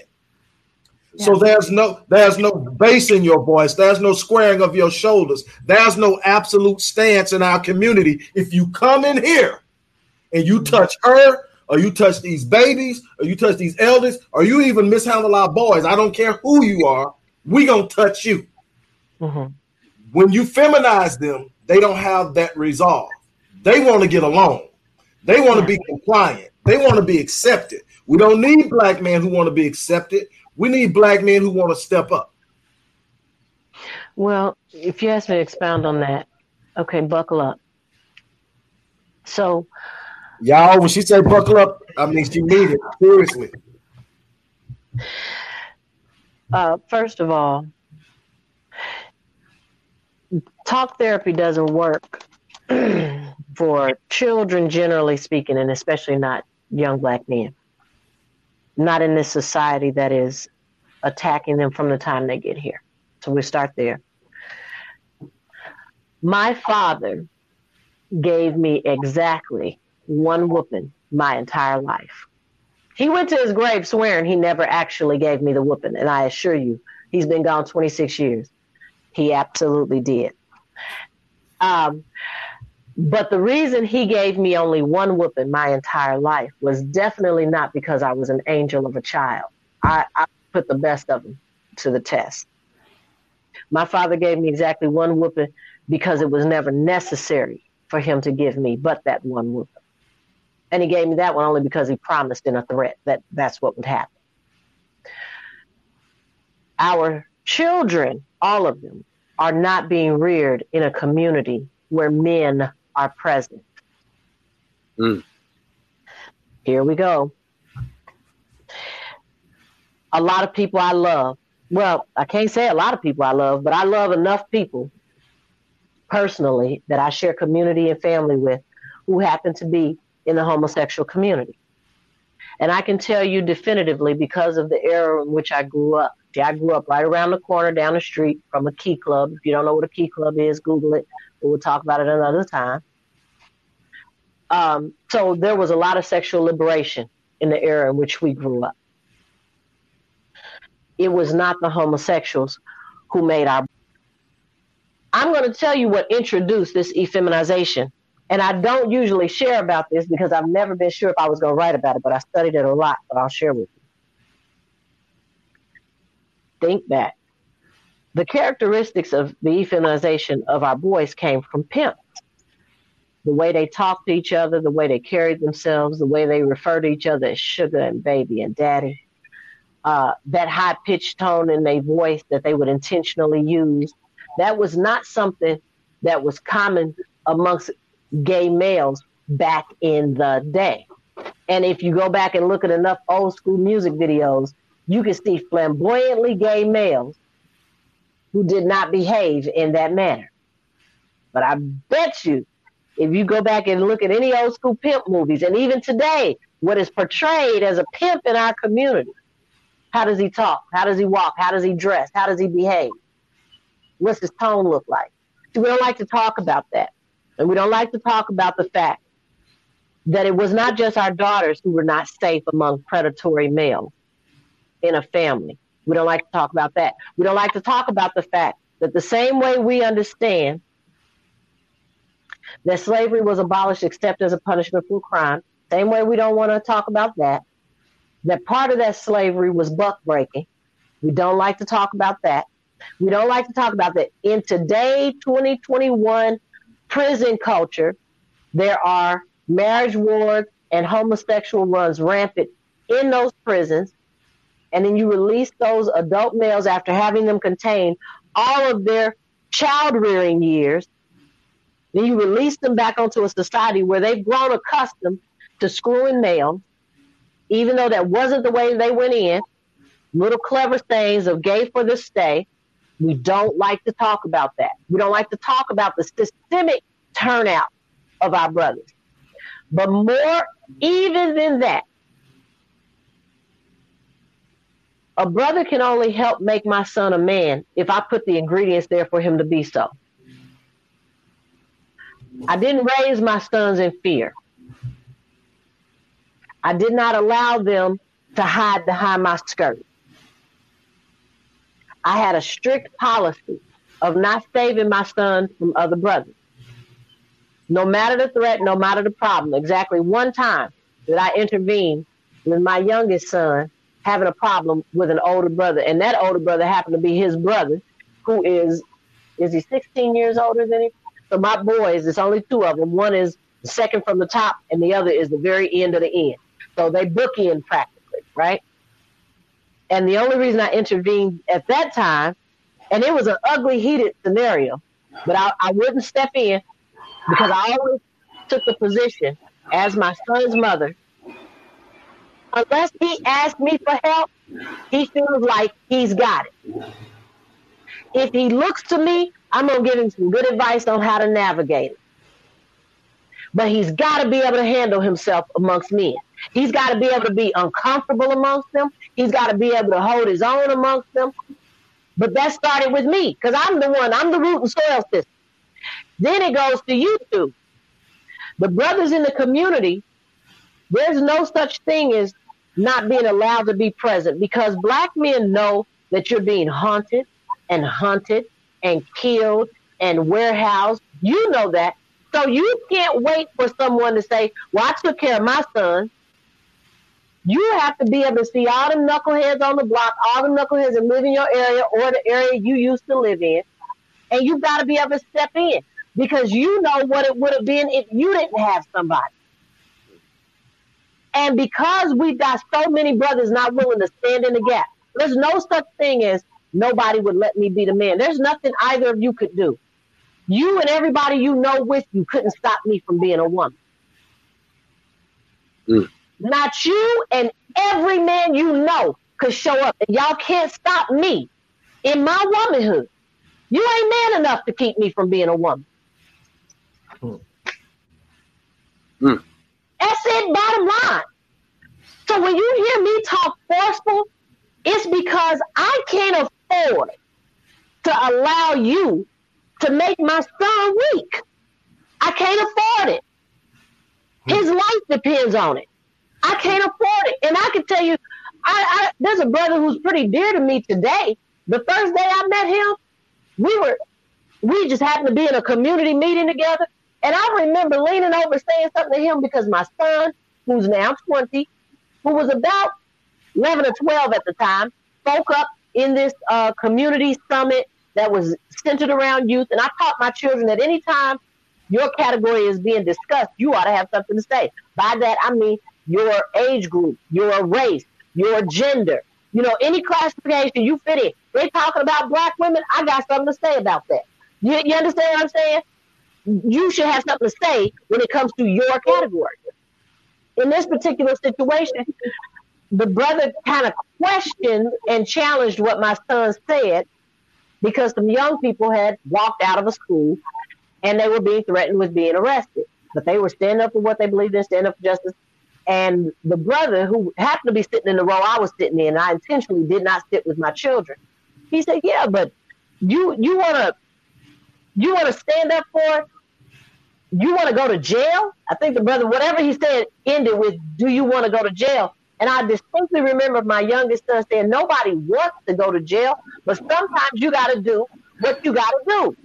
[SPEAKER 1] So there's no there's no bass in your voice. There's no squaring of your shoulders. There's no absolute stance in our community. If you come in here and you touch her, or you touch these babies, or you touch these elders, or you even mishandle our boys, I don't care who you are, we gonna touch you. Mm-hmm. When you feminize them, they don't have that resolve. They want to get along. They want to be compliant. They want to be accepted. We don't need black men who want to be accepted. We need black men who want to step up.
[SPEAKER 3] Well, if you ask me to expound on that, okay, buckle up. So,
[SPEAKER 1] y'all, when she said buckle up, I mean she mean it seriously.
[SPEAKER 3] Uh, first of all, talk therapy doesn't work for children, generally speaking, and especially not young black men not in this society that is attacking them from the time they get here. So we start there. My father gave me exactly one whooping my entire life. He went to his grave swearing he never actually gave me the whooping, and I assure you, he's been gone 26 years. He absolutely did. Um, but the reason he gave me only one whooping my entire life was definitely not because I was an angel of a child. I, I put the best of them to the test. My father gave me exactly one whooping because it was never necessary for him to give me but that one whooping. And he gave me that one only because he promised in a threat that that's what would happen. Our children, all of them, are not being reared in a community where men are present. Mm. Here we go. A lot of people I love. Well, I can't say a lot of people I love, but I love enough people personally that I share community and family with who happen to be in the homosexual community. And I can tell you definitively because of the era in which I grew up. I grew up right around the corner down the street from a key club. If you don't know what a key club is, Google it. We'll talk about it another time. Um, so there was a lot of sexual liberation in the era in which we grew up. It was not the homosexuals who made our. I'm going to tell you what introduced this effeminization. And I don't usually share about this because I've never been sure if I was going to write about it, but I studied it a lot, but I'll share with you. Think back. The characteristics of the effeminization of our boys came from pimps the way they talk to each other, the way they carried themselves, the way they refer to each other as sugar and baby and daddy. Uh, that high pitched tone in their voice that they would intentionally use. That was not something that was common amongst gay males back in the day. And if you go back and look at enough old school music videos, you can see flamboyantly gay males who did not behave in that manner. But I bet you if you go back and look at any old school pimp movies, and even today, what is portrayed as a pimp in our community, how does he talk? How does he walk? How does he dress? How does he behave? What's his tone look like? So we don't like to talk about that. And we don't like to talk about the fact that it was not just our daughters who were not safe among predatory males in a family. We don't like to talk about that. We don't like to talk about the fact that the same way we understand that slavery was abolished except as a punishment for crime. Same way we don't want to talk about that. That part of that slavery was buck breaking. We don't like to talk about that. We don't like to talk about that. In today, 2021 prison culture, there are marriage wards and homosexual runs rampant in those prisons. And then you release those adult males after having them contain all of their child rearing years then you release them back onto a society where they've grown accustomed to screwing males, even though that wasn't the way they went in, little clever things of gay for the stay. We don't like to talk about that. We don't like to talk about the systemic turnout of our brothers. But more even than that, a brother can only help make my son a man if I put the ingredients there for him to be so. I didn't raise my sons in fear. I did not allow them to hide behind my skirt. I had a strict policy of not saving my son from other brothers. No matter the threat, no matter the problem, exactly one time did I intervene with my youngest son having a problem with an older brother. And that older brother happened to be his brother, who is, is he 16 years older than him? So my boys, it's only two of them. One is the second from the top, and the other is the very end of the end. So they bookend practically, right? And the only reason I intervened at that time, and it was an ugly, heated scenario, but I, I wouldn't step in because I always took the position as my son's mother. Unless he asks me for help, he feels like he's got it. If he looks to me, I'm going to give him some good advice on how to navigate it. But he's got to be able to handle himself amongst men. He's got to be able to be uncomfortable amongst them. He's got to be able to hold his own amongst them. But that started with me because I'm the one, I'm the root and soil system. Then it goes to you two. The brothers in the community, there's no such thing as not being allowed to be present because black men know that you're being haunted and hunted and killed and warehoused. You know that. So you can't wait for someone to say, Well, I took care of my son. You have to be able to see all the knuckleheads on the block, all the knuckleheads that live in your area or the area you used to live in. And you've got to be able to step in because you know what it would have been if you didn't have somebody. And because we've got so many brothers not willing to stand in the gap, there's no such thing as nobody would let me be the man. There's nothing either of you could do. You and everybody you know with you couldn't stop me from being a woman. Mm. Not you and every man you know could show up. And y'all can't stop me in my womanhood. You ain't man enough to keep me from being a woman. Mm. Mm. That's it, bottom line. So when you hear me talk forceful, it's because I can't afford to allow you to make my son weak. I can't afford it. His hmm. life depends on it. I can't afford it. And I can tell you, I, I there's a brother who's pretty dear to me today. The first day I met him, we were we just happened to be in a community meeting together. And I remember leaning over saying something to him because my son, who's now 20, who was about 11 or 12 at the time, spoke up in this uh, community summit that was centered around youth. And I taught my children that anytime your category is being discussed, you ought to have something to say. By that, I mean your age group, your race, your gender, you know, any classification you fit in. They're talking about black women. I got something to say about that. You, you understand what I'm saying? You should have something to say when it comes to your category. In this particular situation, the brother kind of questioned and challenged what my son said because some young people had walked out of a school and they were being threatened with being arrested. But they were standing up for what they believed in, standing up for justice. And the brother, who happened to be sitting in the row I was sitting in, I intentionally did not sit with my children. He said, "Yeah, but you you want to you want to stand up for it? You want to go to jail?" I think the brother, whatever he said, ended with, "Do you want to go to jail?" And I distinctly remember my youngest son saying, Nobody wants to go to jail, but sometimes you got to do what you got to do.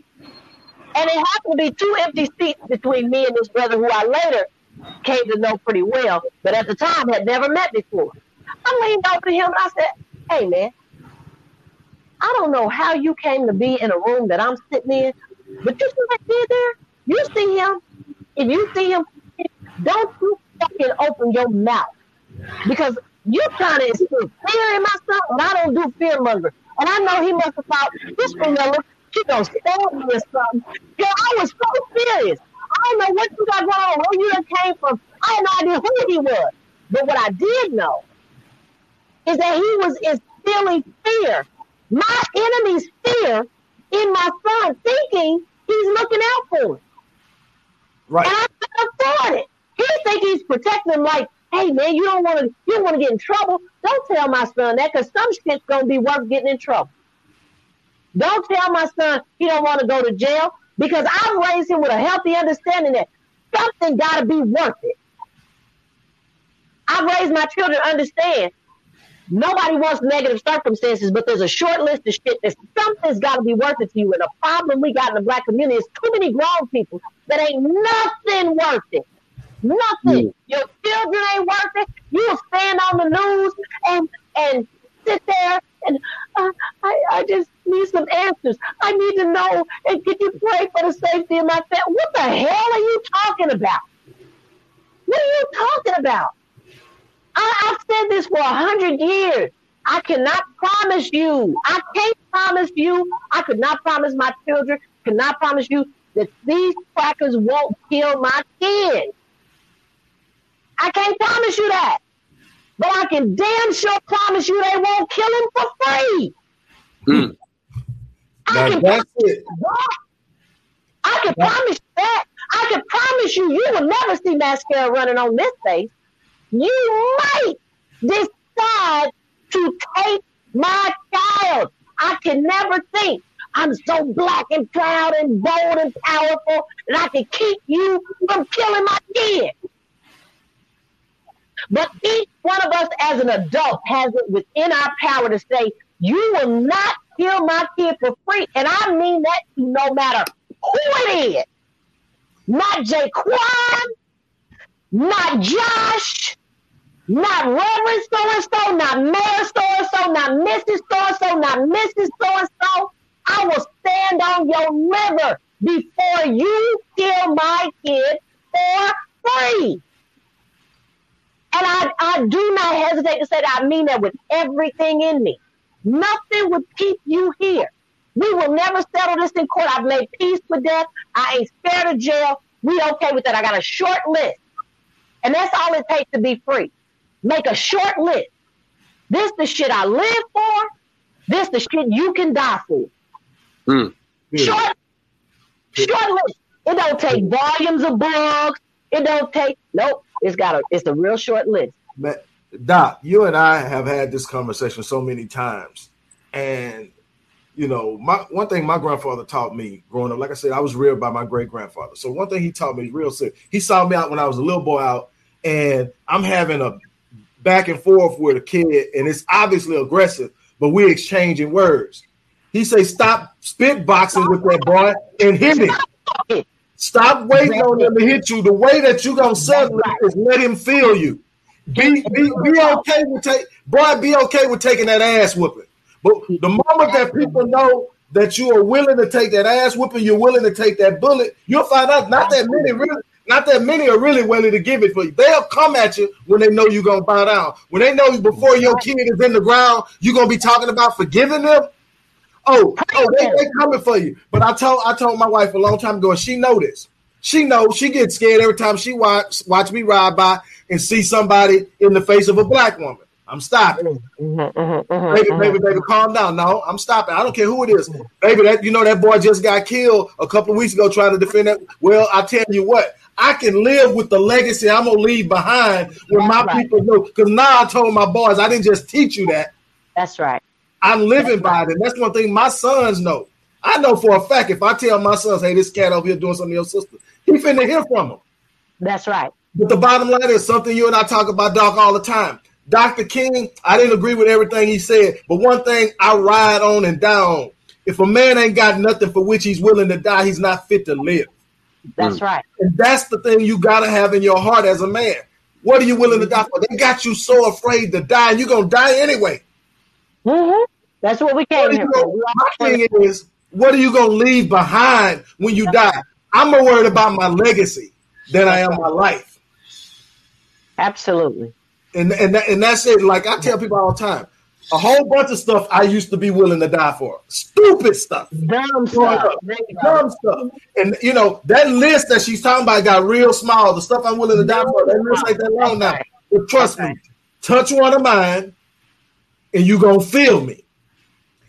[SPEAKER 3] And it happened to be two empty seats between me and this brother who I later came to know pretty well, but at the time had never met before. I leaned over to him and I said, Hey, man, I don't know how you came to be in a room that I'm sitting in, but you see that there? You see him. If you see him, don't you fucking open your mouth because you're trying to instill fear in my son, and I don't do fear monger. And I know he must have thought this vanilla, she gonna stab me or something. Yo, I was so serious. I don't know what you got going on, where you came from. I had no idea who he was. But what I did know is that he was instilling fear, my enemy's fear in my son, thinking he's looking out for him.
[SPEAKER 1] Right.
[SPEAKER 3] And I can afford it. He think he's protecting him like, hey man, you don't want to you don't want to get in trouble. Don't tell my son that because some shit's gonna be worth getting in trouble. Don't tell my son he don't want to go to jail because I've raised him with a healthy understanding that something got to be worth it. I've raised my children to understand nobody wants negative circumstances, but there's a short list of shit that something's got to be worth it to you. And the problem we got in the black community is too many grown people that ain't nothing worth it. Nothing. Mm. Your children ain't worth it. You'll stand on the news and and sit there and uh, I, I just need some answers. I need to know. And could you pray for the safety of my family? What the hell are you talking about? What are you talking about? I, I've said this for a hundred years. I cannot promise you. I can't promise you. I could not promise my children. Cannot promise you that these crackers won't kill my kids. I can't promise you that. But I can damn sure promise you they won't kill him for free.
[SPEAKER 1] Mm. I can that's it.
[SPEAKER 3] I can promise you that. I can promise you, you will never see mascara running on this face. You might decide to take my child. I can never think I'm so black and proud and bold and powerful that I can keep you from killing my kid. But each one of us as an adult has it within our power to say, you will not kill my kid for free. And I mean that no matter who it is. Not Jaquan, not Josh, not Reverend so and so, not Mayor so and so, not Mrs. so and so, not Mrs. so and so. I will stand on your liver before you kill my kid for free. And I, I do not hesitate to say that I mean that with everything in me. Nothing would keep you here. We will never settle this in court. I've made peace with death. I ain't scared of jail. We okay with that. I got a short list. And that's all it takes to be free. Make a short list. This the shit I live for. This the shit you can die for. Mm. Short, short list. It don't take volumes of books. It don't take nope. It's got a it's a real short list.
[SPEAKER 1] But Doc, you and I have had this conversation so many times, and you know, my one thing my grandfather taught me growing up, like I said, I was reared by my great grandfather. So one thing he taught me real sick. He saw me out when I was a little boy out, and I'm having a back and forth with a kid, and it's obviously aggressive, but we're exchanging words. He say, "Stop spit boxing with that boy and hit him." Stop waiting on him to hit you. The way that you gonna settle it is let him feel you. Be, be, be okay with take boy, be okay with taking that ass whooping. But the moment that people know that you are willing to take that ass whooping, you're willing to take that bullet, you'll find out not that many really not that many are really willing to give it for you. They'll come at you when they know you're gonna bow down. When they know before your kid is in the ground, you're gonna be talking about forgiving them. Oh, oh, they, they coming for you. But I told I told my wife a long time ago, and she know this. She knows she gets scared every time she watch watch me ride by and see somebody in the face of a black woman. I'm stopping. Mm-hmm, mm-hmm, mm-hmm, baby, mm-hmm. baby, baby, calm down. No, I'm stopping. I don't care who it is. Baby, that you know that boy just got killed a couple of weeks ago trying to defend it. Well, I tell you what, I can live with the legacy I'm gonna leave behind when my right. people know. Because now I told my boys, I didn't just teach you that.
[SPEAKER 3] That's right.
[SPEAKER 1] I'm living by it. That's one thing my sons know. I know for a fact if I tell my sons, hey, this cat over here doing something to your sister, he finna hear from him.
[SPEAKER 3] That's right.
[SPEAKER 1] But the bottom line is something you and I talk about, Doc, all the time. Dr. King, I didn't agree with everything he said, but one thing I ride on and down. If a man ain't got nothing for which he's willing to die, he's not fit to live.
[SPEAKER 3] That's right.
[SPEAKER 1] And that's the thing you gotta have in your heart as a man. What are you willing to die for? They got you so afraid to die, and you're gonna die anyway.
[SPEAKER 3] Mm-hmm. That's what we came here for.
[SPEAKER 1] My thing is, what are you going to leave behind when you die? I'm more worried about my legacy than I am my life.
[SPEAKER 3] Absolutely.
[SPEAKER 1] And and that, and that's it. Like I tell people all the time, a whole bunch of stuff I used to be willing to die for. Stupid stuff.
[SPEAKER 3] Dumb stuff.
[SPEAKER 1] Dumb stuff. And you know, that list that she's talking about got real small. The stuff I'm willing to die for, that list ain't that long now. But trust okay. me, touch one of mine, and you gonna feel me.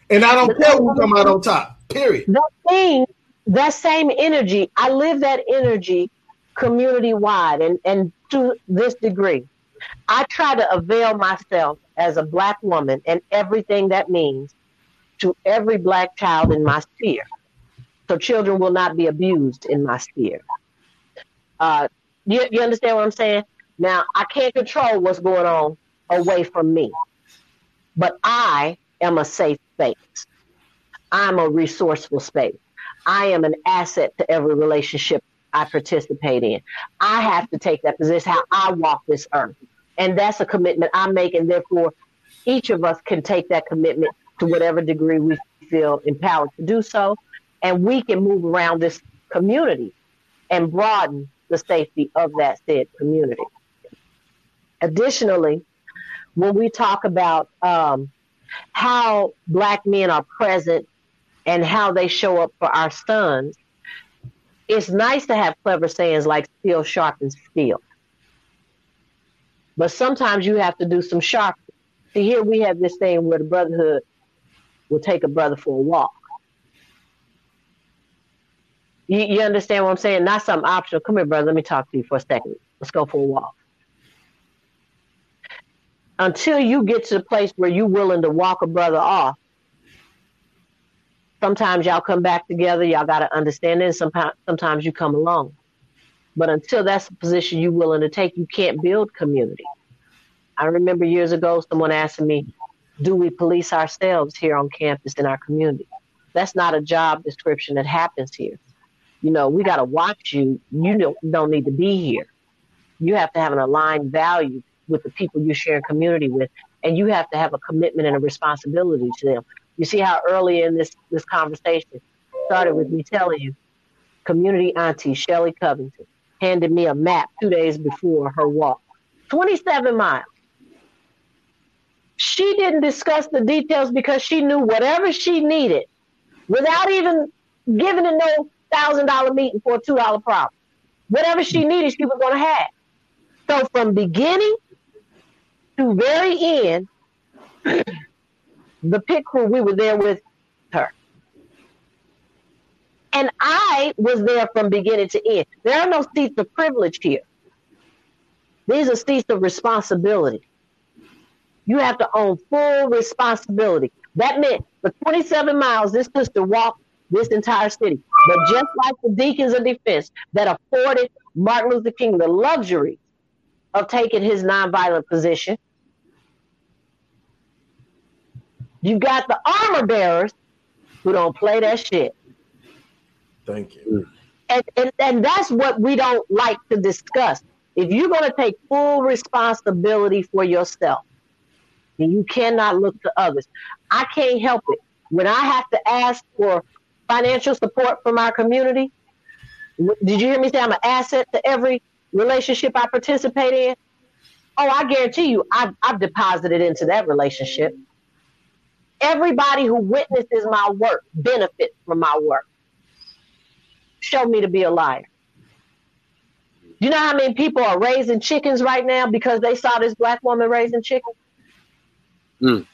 [SPEAKER 1] And I don't care who come out on top. Period.
[SPEAKER 3] That thing, that same energy, I live that energy community wide and, and to this degree. I try to avail myself as a black woman and everything that means to every black child in my sphere. So children will not be abused in my sphere. Uh, you, you understand what I'm saying? Now, I can't control what's going on away from me, but I am a safe space. I'm a resourceful space. I am an asset to every relationship I participate in. I have to take that position how I walk this earth. And that's a commitment I make. And therefore, each of us can take that commitment to whatever degree we feel empowered to do so. And we can move around this community and broaden the safety of that said community. Additionally, when we talk about um, how black men are present and how they show up for our sons, it's nice to have clever sayings like steel sharpens steel. But sometimes you have to do some sharpening. See, here we have this thing where the brotherhood will take a brother for a walk. You, you understand what I'm saying? Not something optional. Come here, brother. Let me talk to you for a second. Let's go for a walk. Until you get to the place where you're willing to walk a brother off, sometimes y'all come back together. Y'all got to understand it. Sometimes, sometimes you come along. But until that's the position you're willing to take, you can't build community. I remember years ago, someone asking me, do we police ourselves here on campus in our community? That's not a job description that happens here. You know, we got to watch you. You don't, don't need to be here. You have to have an aligned value with the people you share community with, and you have to have a commitment and a responsibility to them. You see how early in this this conversation started with me telling you, community auntie Shelly Covington handed me a map two days before her walk, 27 miles. She didn't discuss the details because she knew whatever she needed, without even giving it no thousand dollar meeting for a two dollar problem. Whatever she needed, she was going to have. So from beginning to very end, the pit crew, we were there with her. And I was there from beginning to end. There are no seats of privilege here. These are seats of responsibility. You have to own full responsibility. That meant for 27 miles, this sister walked this entire city. But just like the deacons of defense that afforded Martin Luther King the luxury of taking his nonviolent position, You got the armor bearers who don't play that shit.
[SPEAKER 1] Thank you.
[SPEAKER 3] And, and, and that's what we don't like to discuss. If you're going to take full responsibility for yourself, then you cannot look to others. I can't help it. When I have to ask for financial support from our community, did you hear me say I'm an asset to every relationship I participate in? Oh, I guarantee you, I've, I've deposited into that relationship. Everybody who witnesses my work benefits from my work. Show me to be a liar. You know how many people are raising chickens right now because they saw this black woman raising chickens? Mm.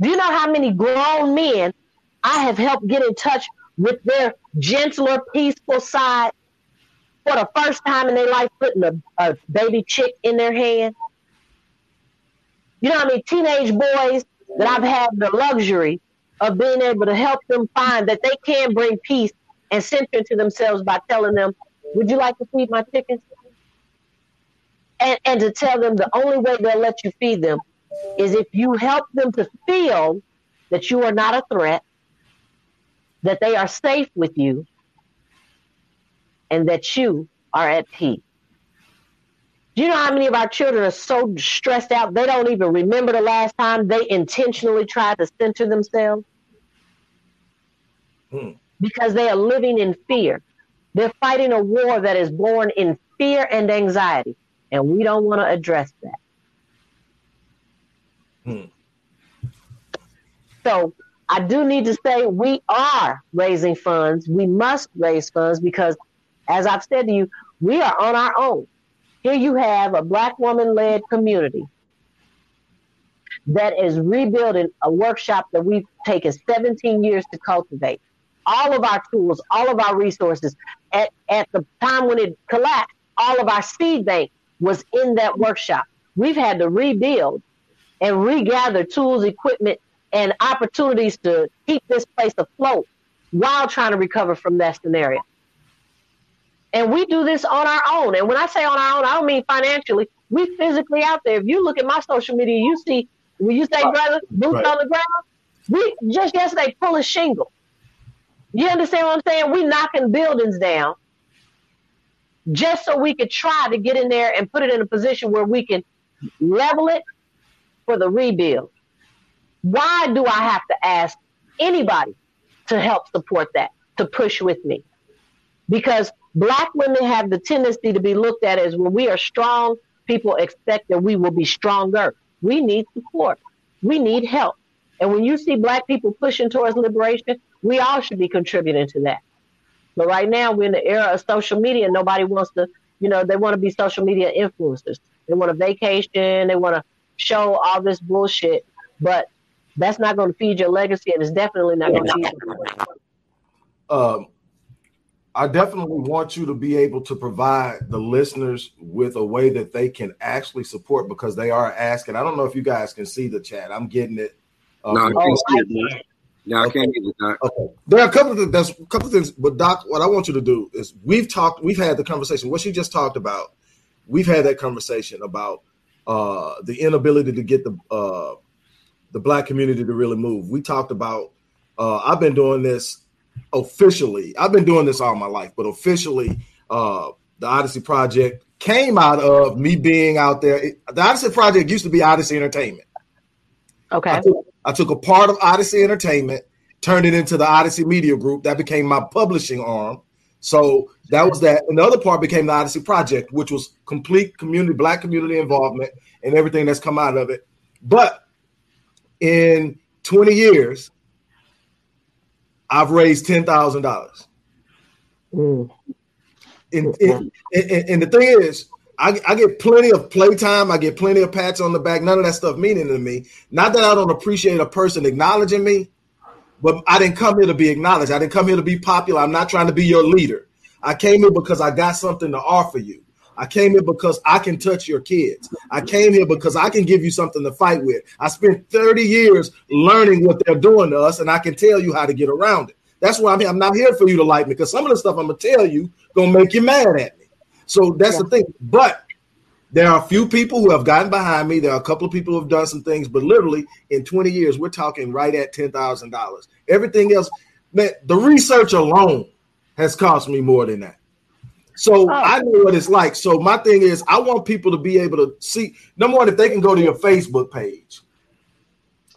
[SPEAKER 3] Do you know how many grown men I have helped get in touch with their gentler, peaceful side for the first time in their life, putting a, a baby chick in their hand? You know how many teenage boys that I've had the luxury of being able to help them find that they can bring peace and center to themselves by telling them, Would you like to feed my chickens? And, and to tell them the only way they'll let you feed them is if you help them to feel that you are not a threat, that they are safe with you, and that you are at peace. Do you know how many of our children are so stressed out they don't even remember the last time they intentionally tried to center themselves? Hmm. Because they are living in fear. They're fighting a war that is born in fear and anxiety, and we don't want to address that. Hmm. So I do need to say we are raising funds. We must raise funds because, as I've said to you, we are on our own Here you have a black woman led community that is rebuilding a workshop that we've taken 17 years to cultivate. All of our tools, all of our resources. At, at the time when it collapsed, all of our seed bank was in that workshop. We've had to rebuild and regather tools, equipment, and opportunities to keep this place afloat while trying to recover from that scenario. And we do this on our own. And when I say on our own, I don't mean financially. We physically out there. If you look at my social media, you see when you say brother, boots right. on the ground. We just yesterday pull a shingle. You understand what I'm saying? We knocking buildings down just so we could try to get in there and put it in a position where we can level it for the rebuild. Why do I have to ask anybody to help support that, to push with me? Because black women have the tendency to be looked at as when we are strong, people expect that we will be stronger. We need support. We need help. And when you see black people pushing towards liberation, we all should be contributing to that. But right now, we're in the era of social media. Nobody wants to, you know, they want to be social media influencers. They want a vacation. They want to show all this bullshit. But that's not going to feed your legacy, and it's definitely not going to feed your.
[SPEAKER 1] Um, I definitely want you to be able to provide the listeners with a way that they can actually support because they are asking. I don't know if you guys can see the chat. I'm getting it.
[SPEAKER 2] Uh, no, I can't see it. No, I can't either, Doc.
[SPEAKER 1] Okay. There are a couple of things. There's a couple of things, but Doc, what I want you to do is we've talked, we've had the conversation. What she just talked about, we've had that conversation about uh, the inability to get the uh, the black community to really move. We talked about. Uh, I've been doing this officially. I've been doing this all my life, but officially, uh, the Odyssey Project came out of me being out there. It, the Odyssey Project used to be Odyssey Entertainment.
[SPEAKER 3] Okay. I
[SPEAKER 1] took, I took a part of Odyssey Entertainment, turned it into the Odyssey Media Group. That became my publishing arm. So that was that. And the other part became the Odyssey Project, which was complete community, black community involvement and everything that's come out of it. But in 20 years, I've raised ten thousand dollars. Mm. And, and, and, the thing is, I, I, get plenty of playtime. I get plenty of pats on the back. None of that stuff meaning to me. Not that I don't appreciate a person acknowledging me, but I didn't come here to be acknowledged. I didn't come here to be popular. I'm not trying to be your leader. I came here because I got something to offer you. I came here because I can touch your kids. I came here because I can give you something to fight with. I spent 30 years learning what they're doing to us, and I can tell you how to get around it. That's why I'm here. I'm not here for you to like me because some of the stuff I'm gonna tell you gonna make you mad at me. So that's yeah. the thing. But there are a few people who have gotten behind me. There are a couple of people who have done some things, but literally in 20 years, we're talking right at ten thousand dollars. Everything else, man, the research alone has cost me more than that. So oh. I know what it's like. So my thing is, I want people to be able to see. Number one, if they can go to your Facebook page,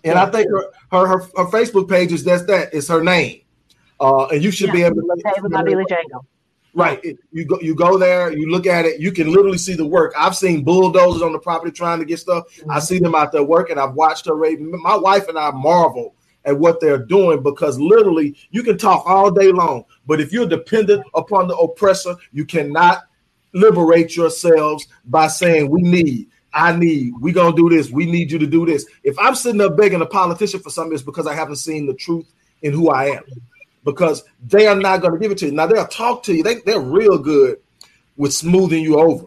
[SPEAKER 1] and yeah. I think her, her, her her Facebook page is that's that. It's her name, uh, and you should yeah. be able to. Right. You go you go there, you look at it, you can literally see the work. I've seen bulldozers on the property trying to get stuff. Mm-hmm. I see them out there working. I've watched her. My wife and I marvel at what they're doing because literally you can talk all day long, but if you're dependent upon the oppressor, you cannot liberate yourselves by saying we need I need, we gonna do this, we need you to do this. If I'm sitting up begging a politician for something, it's because I haven't seen the truth in who I am because they are not to give it to you. Now they'll talk to you. They, they're real good with smoothing you over.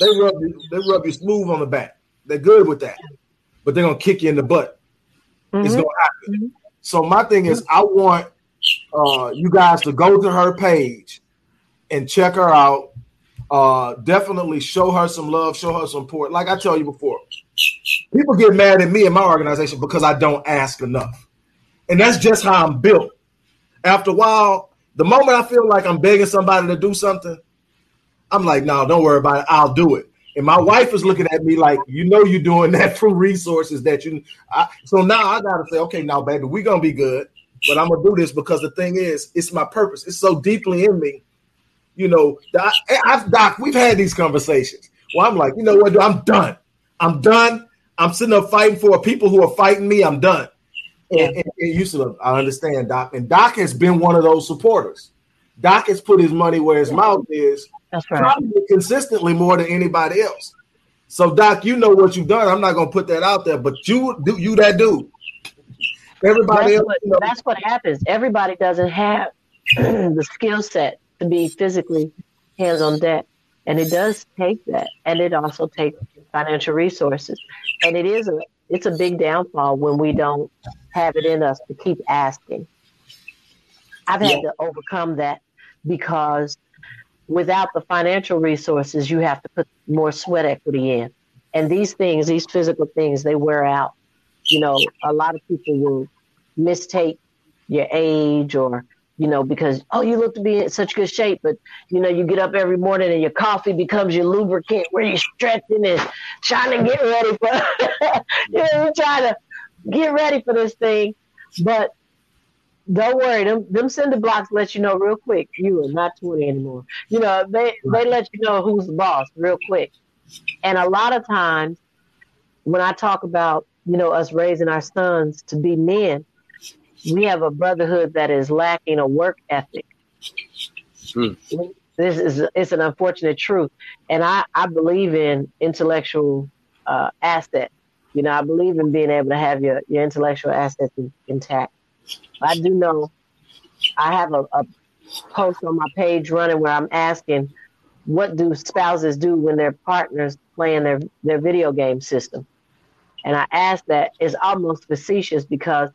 [SPEAKER 1] They rub you, they rub you smooth on the back. They're good with that, but they're gonna kick you in the butt. Mm-hmm. It's gonna happen. Mm-hmm. So my thing is, I want uh, you guys to go to her page and check her out. Uh, definitely show her some love, show her some support. Like I tell you before, people get mad at me and my organization because I don't ask enough, and that's just how I'm built after a while, the moment I feel like I'm begging somebody to do something, I'm like, no, don't worry about it. I'll do it. And my wife is looking at me like, you know, you're doing that from resources that you. I, so now I got to say, okay, now, baby, we're going to be good. But I'm going to do this because the thing is, it's my purpose. It's so deeply in me. You know, I, I've, Doc, we've had these conversations Well, I'm like, you know what? I'm done. I'm done. I'm sitting up fighting for people who are fighting me. I'm done. And, and, and you said, I understand, Doc. And Doc has been one of those supporters. Doc has put his money where his mouth is.
[SPEAKER 3] That's right.
[SPEAKER 1] Probably consistently more than anybody else. So Doc, you know what you've done. I'm not gonna put that out there, but you do you that dude. Everybody
[SPEAKER 3] that's
[SPEAKER 1] else,
[SPEAKER 3] what,
[SPEAKER 1] you know,
[SPEAKER 3] that's what happens. Everybody doesn't have the skill set to be physically hands on deck. And it does take that. And it also takes financial resources. And it is a it's a big downfall when we don't have it in us to keep asking. I've had
[SPEAKER 1] Yeah.
[SPEAKER 3] to overcome that because without the financial resources, you have to put more sweat equity in. And these things, these physical things, they wear out. You know, a lot of people will mistake your age or, you know, because, oh, you look to be in such good shape, but, you know, you get up every morning and your coffee becomes your lubricant where you're stretching and trying to get ready for, you know, you're trying to get ready for this thing. But don't worry, them them cinder blocks let you know real quick you are not 20 anymore. You know, they they let you know who's the boss real quick. And a lot of times when I talk about, you know, us raising our sons to be men, we have a brotherhood that is lacking a work ethic.
[SPEAKER 2] Hmm.
[SPEAKER 3] This is it's an unfortunate truth. And I, I believe in intellectual uh, asset. You know, I believe in being able to have your, your intellectual assets intact. I do know I have a, a post on my page running where I'm asking what do spouses do when their partners playing their, their video game system? And I asked that it's almost facetious because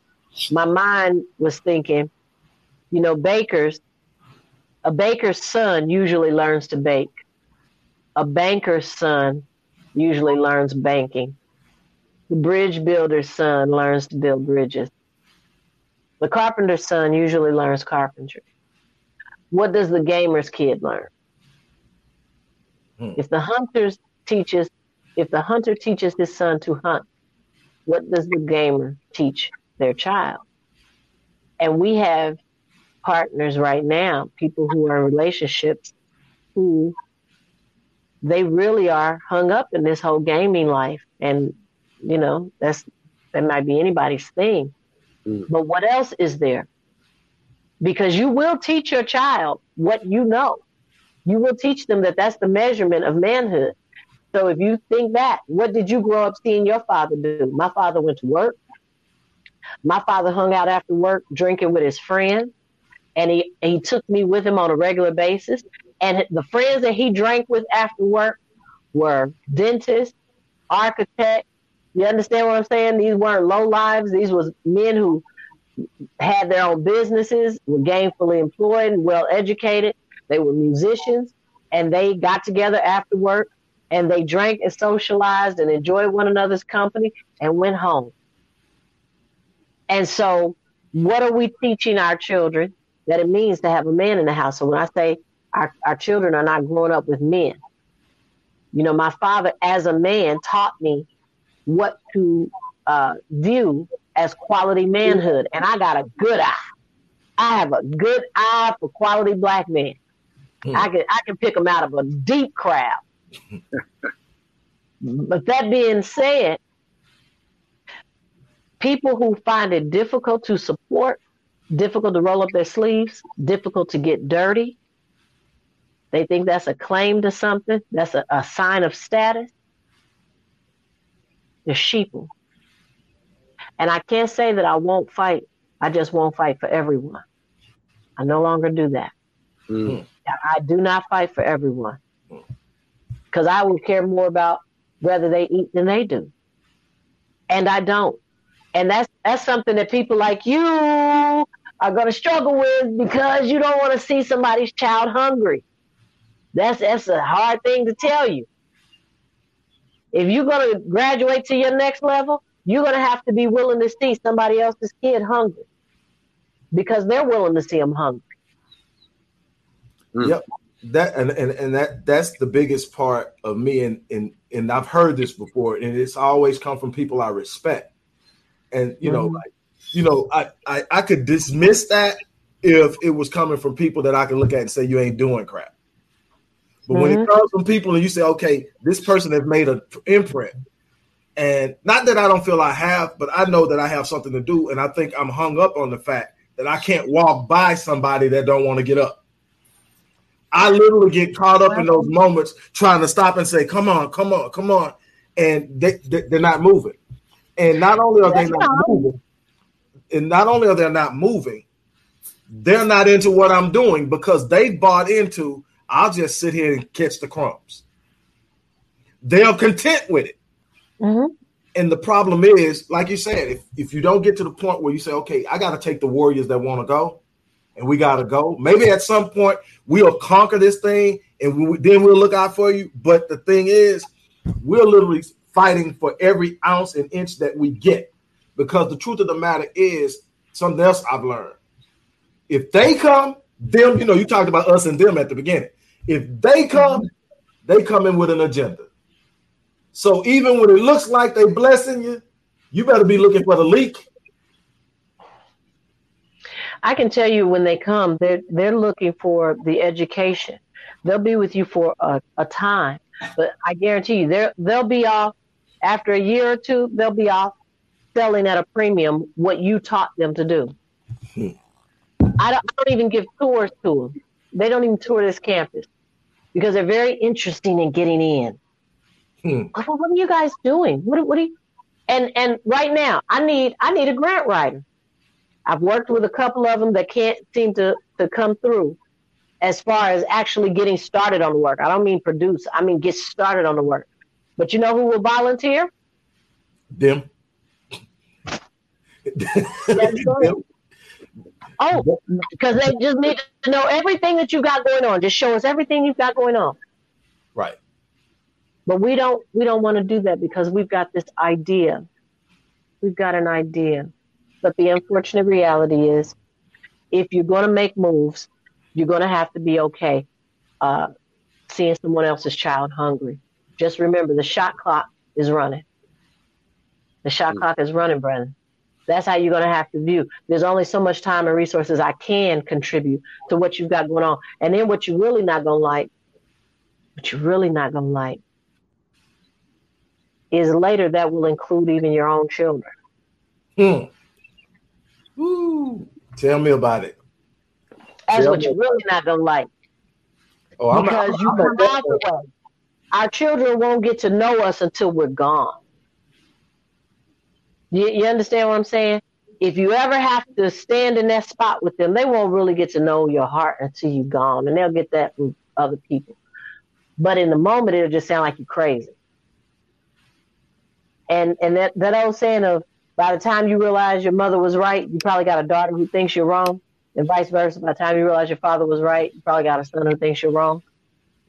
[SPEAKER 3] my mind was thinking, you know, bakers, a baker's son usually learns to bake. A banker's son usually learns banking. The bridge builder's son learns to build bridges. The carpenter's son usually learns carpentry. What does the gamer's kid learn?
[SPEAKER 1] Hmm.
[SPEAKER 3] If the hunter's teaches, if the hunter teaches his son to hunt, what does the gamer teach their child? And we have partners right now, people who are in relationships who they really are hung up in this whole gaming life. And, you know, that's that might be anybody's thing.
[SPEAKER 2] Mm.
[SPEAKER 3] But what else is there? Because you will teach your child what you know. You will teach them that that's the measurement of manhood. So if you think that, what did you grow up seeing your father do? My father went to work. My father hung out after work drinking with his friends, and he, he took me with him on a regular basis. And the friends that he drank with after work were dentists, architects. You understand what I'm saying? These weren't low lives. These was men who had their own businesses, were gainfully employed and well educated. They were musicians, and they got together after work and they drank and socialized and enjoyed one another's company and went home. And so, what are we teaching our children that it means to have a man in the house? So, when I say our, our children are not growing up with men, you know, my father, as a man, taught me what to uh, view as quality manhood. And I got a good eye. I have a good eye for quality black men.
[SPEAKER 1] Hmm.
[SPEAKER 3] I can I can pick them out of a deep crowd. but that being said, people who find it difficult to support, difficult to roll up their sleeves, difficult to get dirty, they think that's a claim to something, that's a, a sign of status. They're sheeple. And I can't say that I won't fight. I just won't fight for everyone. I no longer do that.
[SPEAKER 2] Mm.
[SPEAKER 3] I do not fight for everyone because I would care more about whether they eat than they do, and I don't. And that's that's something that people like you are going to struggle with because you don't want to see somebody's child hungry. That's that's a hard thing to tell you. If you're going to graduate to your next level, you're going to have to be willing to see somebody else's kid hungry because they're willing to see them hungry.
[SPEAKER 1] Yep. That and, and and that that's the biggest part of me and and and I've heard this before and it's always come from people I respect. And you know,
[SPEAKER 3] Mhm.
[SPEAKER 1] like you know, I, I I could dismiss that if it was coming from people that I can look at and say you ain't doing crap. But when it mm-hmm. comes from people and you say, okay, this person has made an imprint, and not that I don't feel I have, but I know that I have something to do, and I think I'm hung up on the fact that I can't walk by somebody that don't want to get up. I literally get caught up in those moments trying to stop and say, "Come on, come on, come on," and they, they are not moving. And not only are they not moving, and not only are they not moving, they're not into what I'm doing because they bought into. I'll just sit here and catch the crumbs. They're content with it. Mm-hmm. And the problem is, like you said, if, if you don't get to the point where you say, okay, I got to take the warriors that want to go, and we got to go. Maybe at some point we'll conquer this thing, and we, then we'll look out for you. But the thing is, we're literally fighting for every ounce and inch that we get, because the truth of the matter is something else I've learned. If they come, them, you know, you talked about us and them at the beginning. If they come, they come in with an agenda. So even when it looks like they blessing you, you better be looking for the leak
[SPEAKER 3] I can tell you when they come, they're they're looking for the education. They'll be with you for a, a time, but I guarantee you, they they'll be off after a year or two. They'll be off selling at a premium what you taught them to do. Hmm. I, don't, I don't even give tours to them. They don't even tour this campus because they're very interesting in getting in. Hmm. Well, what are you guys doing? What, what are you? And and right now, I need I need a grant writer. I've worked with a couple of them that can't seem to, to come through as far as actually getting started on the work. I don't mean produce, I mean get started on the work. But you know who will volunteer?
[SPEAKER 1] Them.
[SPEAKER 3] Them. Oh, because they just need to know everything that you've got going on. Just show us everything you've got going on.
[SPEAKER 1] Right.
[SPEAKER 3] But we don't we don't want to do that because we've got this idea. We've got an idea. But the unfortunate reality is, if you're going to make moves, you're going to have to be okay uh, seeing someone else's child hungry. Just remember, the shot clock is running. The shot mm. clock is running, Brennan. That's how you're going to have to view. There's only so much time and resources I can contribute to what you've got going on. And then what you're really not going to like, what you're really not going to like, is later that will include even your own children.
[SPEAKER 1] Hmm. Woo. Tell me about it.
[SPEAKER 3] That's Tell what you're really not gonna like. Oh, because I'm, you come out the way. Our children won't get to know us until we're gone. You, you understand what I'm saying? If you ever have to stand in that spot with them, they won't really get to know your heart until you're gone, and they'll get that from other people. But in the moment, it'll just sound like you're crazy. And and that that old saying of by the time you realize your mother was right, you probably got a daughter who thinks you're wrong, and vice versa. By the time you realize your father was right, you probably got a son who thinks you're wrong.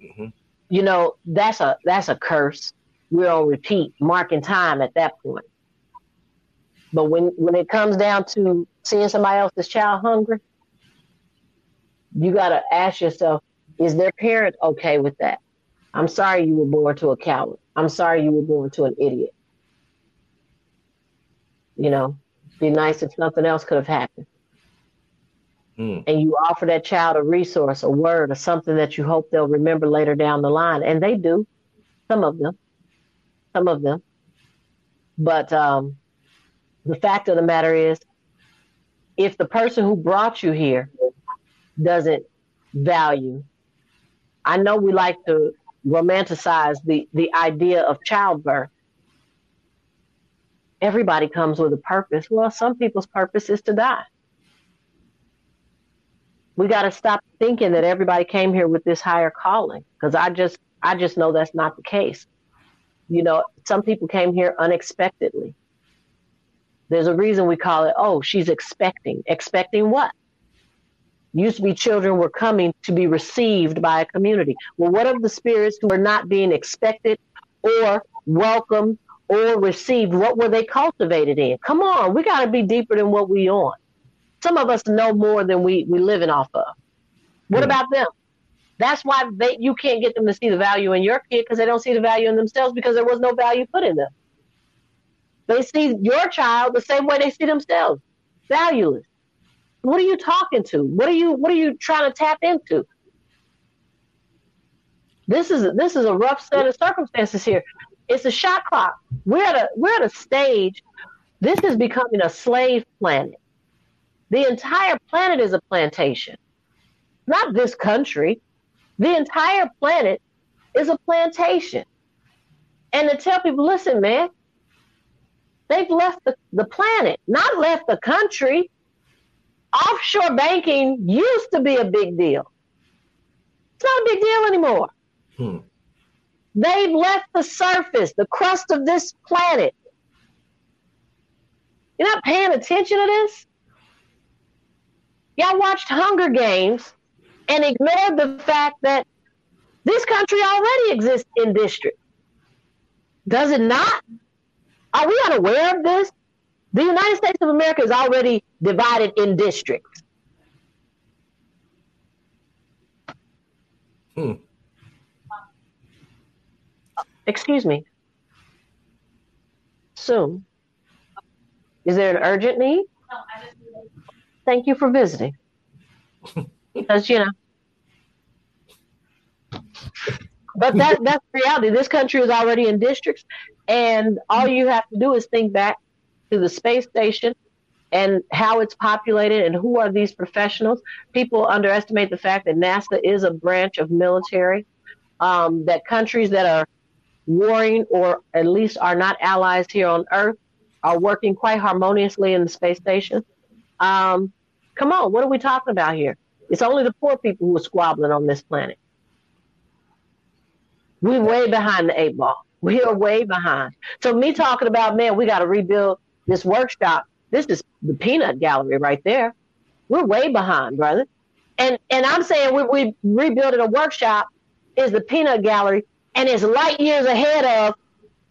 [SPEAKER 3] Mm-hmm. You know, that's a that's a curse. We're on repeat, marking time at that point. But when when it comes down to seeing somebody else's child hungry, you got to ask yourself: Is their parent okay with that? I'm sorry you were born to a coward. I'm sorry you were born to an idiot. You know, be nice if nothing else could have happened. Mm. And you offer that child a resource, a word, or something that you hope they'll remember later down the line. And they do, some of them, some of them. But um, the fact of the matter is, if the person who brought you here doesn't value, I know we like to romanticize the, the idea of childbirth, everybody comes with a purpose. Well, some people's purpose is to die. We got to stop thinking that everybody came here with this higher calling because I just I just know that's not the case. You know, some people came here unexpectedly. There's a reason we call it, oh, she's expecting. Expecting what? Used to be children were coming to be received by a community. Well, what of the spirits who are not being expected or welcomed or received, what were they cultivated in? Come on, we got to be deeper than what we on. Some of us know more than we we living off of. What mm. about them? That's why they you can't get them to see the value in your kid because they don't see the value in themselves because there was no value put in them. They see your child the same way they see themselves, valueless. What are you talking to? What are you What are you trying to tap into? This is this is a rough set of circumstances here. It's a shot clock. We're at a we're at a stage. This is becoming a slave planet. The entire planet is a plantation. Not this country. The entire planet is a plantation. And to tell people, listen, man, they've left the, the planet, not left the country. Offshore banking used to be a big deal. It's not a big deal anymore. Hmm. They've left the surface, the crust of this planet. You're not paying attention to this? Y'all watched Hunger Games and ignored the fact that this country already exists in districts. Does it not? Are we unaware of this? The United States of America is already divided in districts. Hmm. Excuse me. Soon. Is there an urgent need? Thank you for visiting. because, you know. But that that's reality. This country is already in districts, and all you have to do is think back to the space station and how it's populated and who are these professionals. People underestimate the fact that NASA is a branch of military. Um, that countries that are warring or at least are not allies here on Earth are working quite harmoniously in the space station. Um, come on, what are we talking about here? It's only the poor people who are squabbling on this planet. We're way behind the eight ball. We are way behind. So me talking about, man, we got to rebuild this workshop. This is the peanut gallery right there. We're way behind, brother. And and I'm saying we we rebuilding a workshop is the peanut gallery and is light years ahead of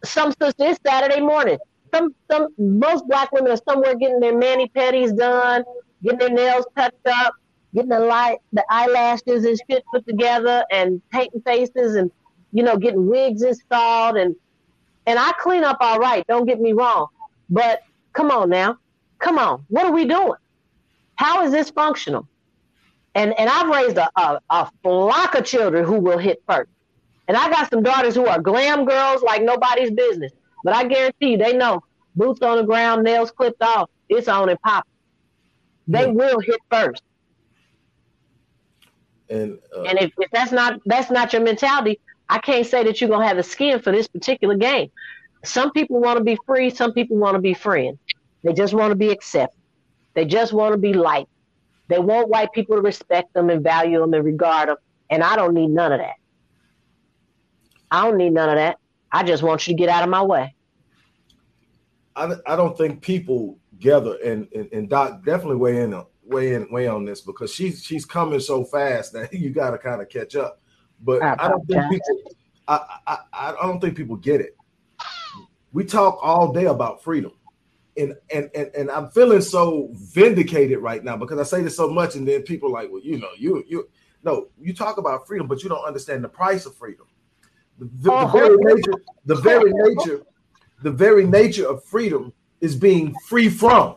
[SPEAKER 3] some sisters this Saturday morning. Some some most black women are somewhere getting their mani pedis done, getting their nails touched up, getting the light the eyelashes and shit put together and painting faces and you know, getting wigs installed and and I clean up all right, don't get me wrong. But come on now. Come on. What are we doing? How is this functional? And and I've raised a, a, a flock of children who will hit first. And I got some daughters who are glam girls like nobody's business. But I guarantee you, they know boots on the ground, nails clipped off, it's on and popping. They yeah. will hit first. And uh, and if, if that's not that's not your mentality, I can't say that you're gonna have the skin for this particular game. Some people want to be free, some people want to be friends. They just want to be accepted. They just want to be liked. They want white people to respect them and value them and regard them. And I don't need none of that. I don't need none of that. I just want you to get out of my way.
[SPEAKER 1] I, I don't think people gather and, and, and Doc definitely weigh in weigh in weigh on this because she's she's coming so fast that you got to kind of catch up. But I, I don't think people. I, I I don't think people get it. We talk all day about freedom, and and and and I'm feeling so vindicated right now because I say this so much, and then people are like, well, you know, you you no, you talk about freedom, but you don't understand the price of freedom. The, the, the very oh, nature, the very nature, the very nature of freedom is being free from.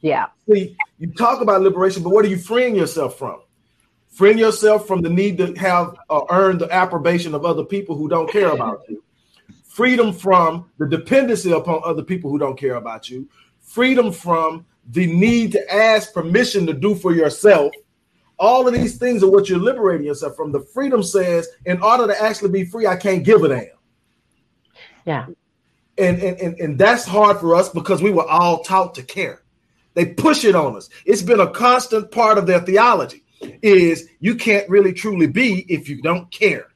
[SPEAKER 3] Yeah.
[SPEAKER 1] See, you talk about liberation, but what are you freeing yourself from? Freeing yourself from the need to have uh, earn the approbation of other people who don't care about you. Freedom from the dependency upon other people who don't care about you. Freedom from the need to ask permission to do for yourself. All of these things are what you're liberating yourself from. The freedom says, in order to actually be free, I can't give a damn.
[SPEAKER 3] Yeah.
[SPEAKER 1] And, and, and, and that's hard for us because we were all taught to care. They push it on us. It's been a constant part of their theology is you can't really truly be if you don't care.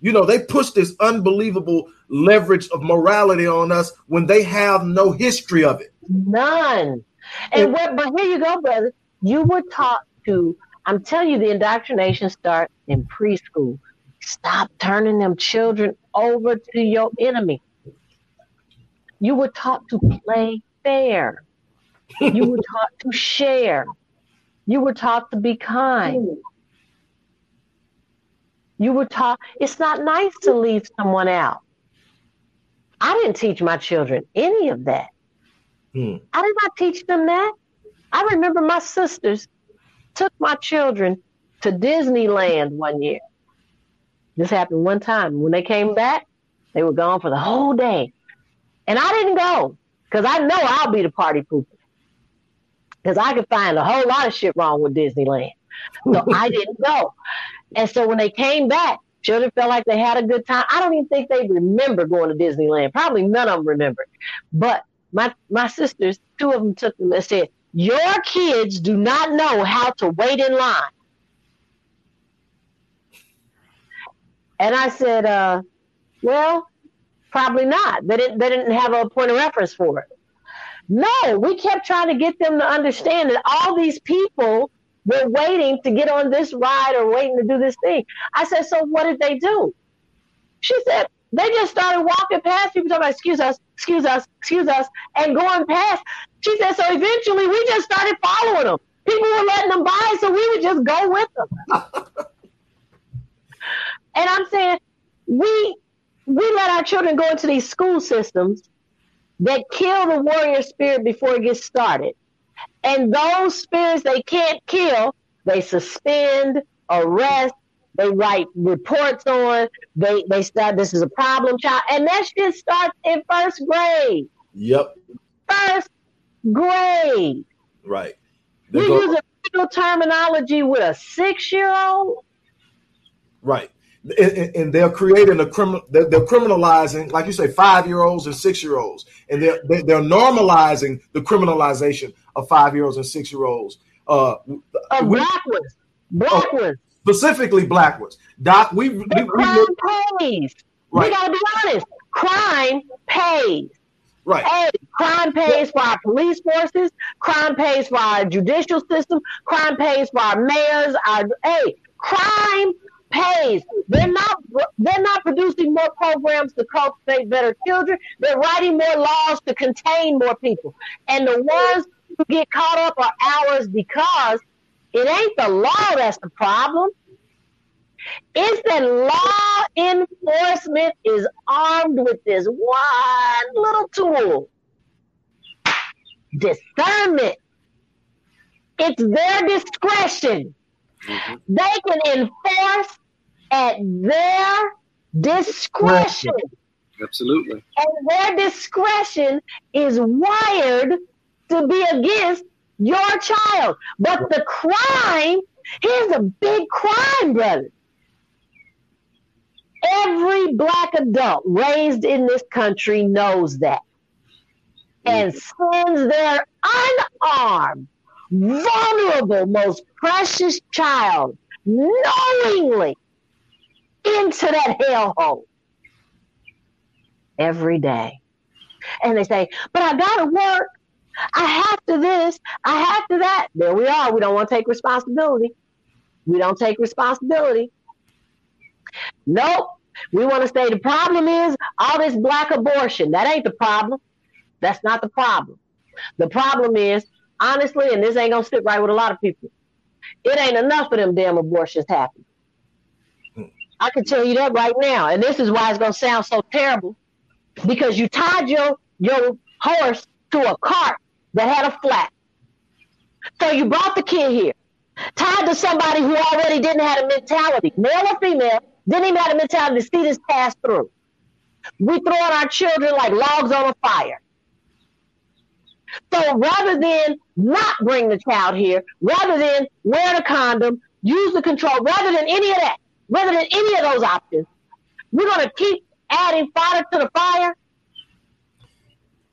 [SPEAKER 1] You know, they push this unbelievable leverage of morality on us when they have no history of it.
[SPEAKER 3] None. And what, but here you go, brother. You were taught to, I'm telling you, the indoctrination starts in preschool. Stop turning them children over to your enemy. You were taught to play fair. you were taught to share. You were taught to be kind. You were taught it's not nice to leave someone out. I didn't teach my children any of that. Hmm. I did not teach them that. I remember my sisters took my children to Disneyland one year. This happened one time. When they came back, they were gone for the whole day. And I didn't go because I know I'll be the party pooper because I could find a whole lot of shit wrong with Disneyland. So I didn't go. And so when they came back, children felt like they had a good time. I don't even think they remember going to Disneyland. Probably none of them remember. But my my sisters, two of them took them and said, "Your kids do not know how to wait in line." And I said, uh, "Well, probably not. They didn't. They didn't have a point of reference for it." No, we kept trying to get them to understand that all these people were waiting to get on this ride or waiting to do this thing. I said, so what did they do? She said, they just started walking past people talking about, excuse us, excuse us, excuse us, and going past. She said, so eventually we just started following them. People were letting them by, so we would just go with them. and I'm saying, we we let our children go into these school systems that kill the warrior spirit before it gets started. And those spirits they can't kill, they suspend, arrest, they write reports on, they they start this is a problem child. And that shit starts in first grade.
[SPEAKER 1] Yep.
[SPEAKER 3] First grade.
[SPEAKER 1] Right.
[SPEAKER 3] We go- use a legal terminology with a six year old.
[SPEAKER 1] Right and, and they're creating a criminal. They're, they're, criminalizing, like you say, five year olds and six year olds, and they're they're normalizing the criminalization of five year olds and six year olds. Uh,
[SPEAKER 3] uh, black ones, black oh, ones,
[SPEAKER 1] specifically black ones. Doc, we, we,
[SPEAKER 3] we crime pays. Right. We gotta be honest. Crime pays.
[SPEAKER 1] Right.
[SPEAKER 3] Hey, crime pays for our police forces. Crime pays for our judicial system. Crime pays for our mayors. Our hey, crime pays. They're not they're not producing more programs to cultivate better children. They're writing more laws to contain more people. And the ones who get caught up are ours because it ain't the law that's the problem. It's that law enforcement is armed with this one little tool. Discernment. It's their discretion. Mm-hmm. They can enforce at their discretion.
[SPEAKER 2] Absolutely.
[SPEAKER 3] And their discretion is wired to be against your child. But the crime, here's a big crime, brother. Every black adult raised in this country knows that and mm-hmm. sends their unarmed, vulnerable, most precious child knowingly into that hellhole every day. And they say, but I got to work. I have to this. I have to that. There we are. We don't want to take responsibility. We don't take responsibility. Nope. We want to say the problem is all this black abortion. That ain't the problem. That's not the problem. The problem is, honestly, and this ain't going to sit right with a lot of people, it ain't enough of them damn abortions happening. I can tell you that right now. And this is why it's going to sound so terrible because you tied your, your horse to a cart that had a flat. So you brought the kid here, tied to somebody who already didn't have a mentality, male or female, didn't even have a mentality to see this pass through. We throw our children like logs on a fire. So rather than not bring the child here, rather than wear the condom, use the control, rather than any of that, rather than any of those options. We're going to keep adding fodder to the fire.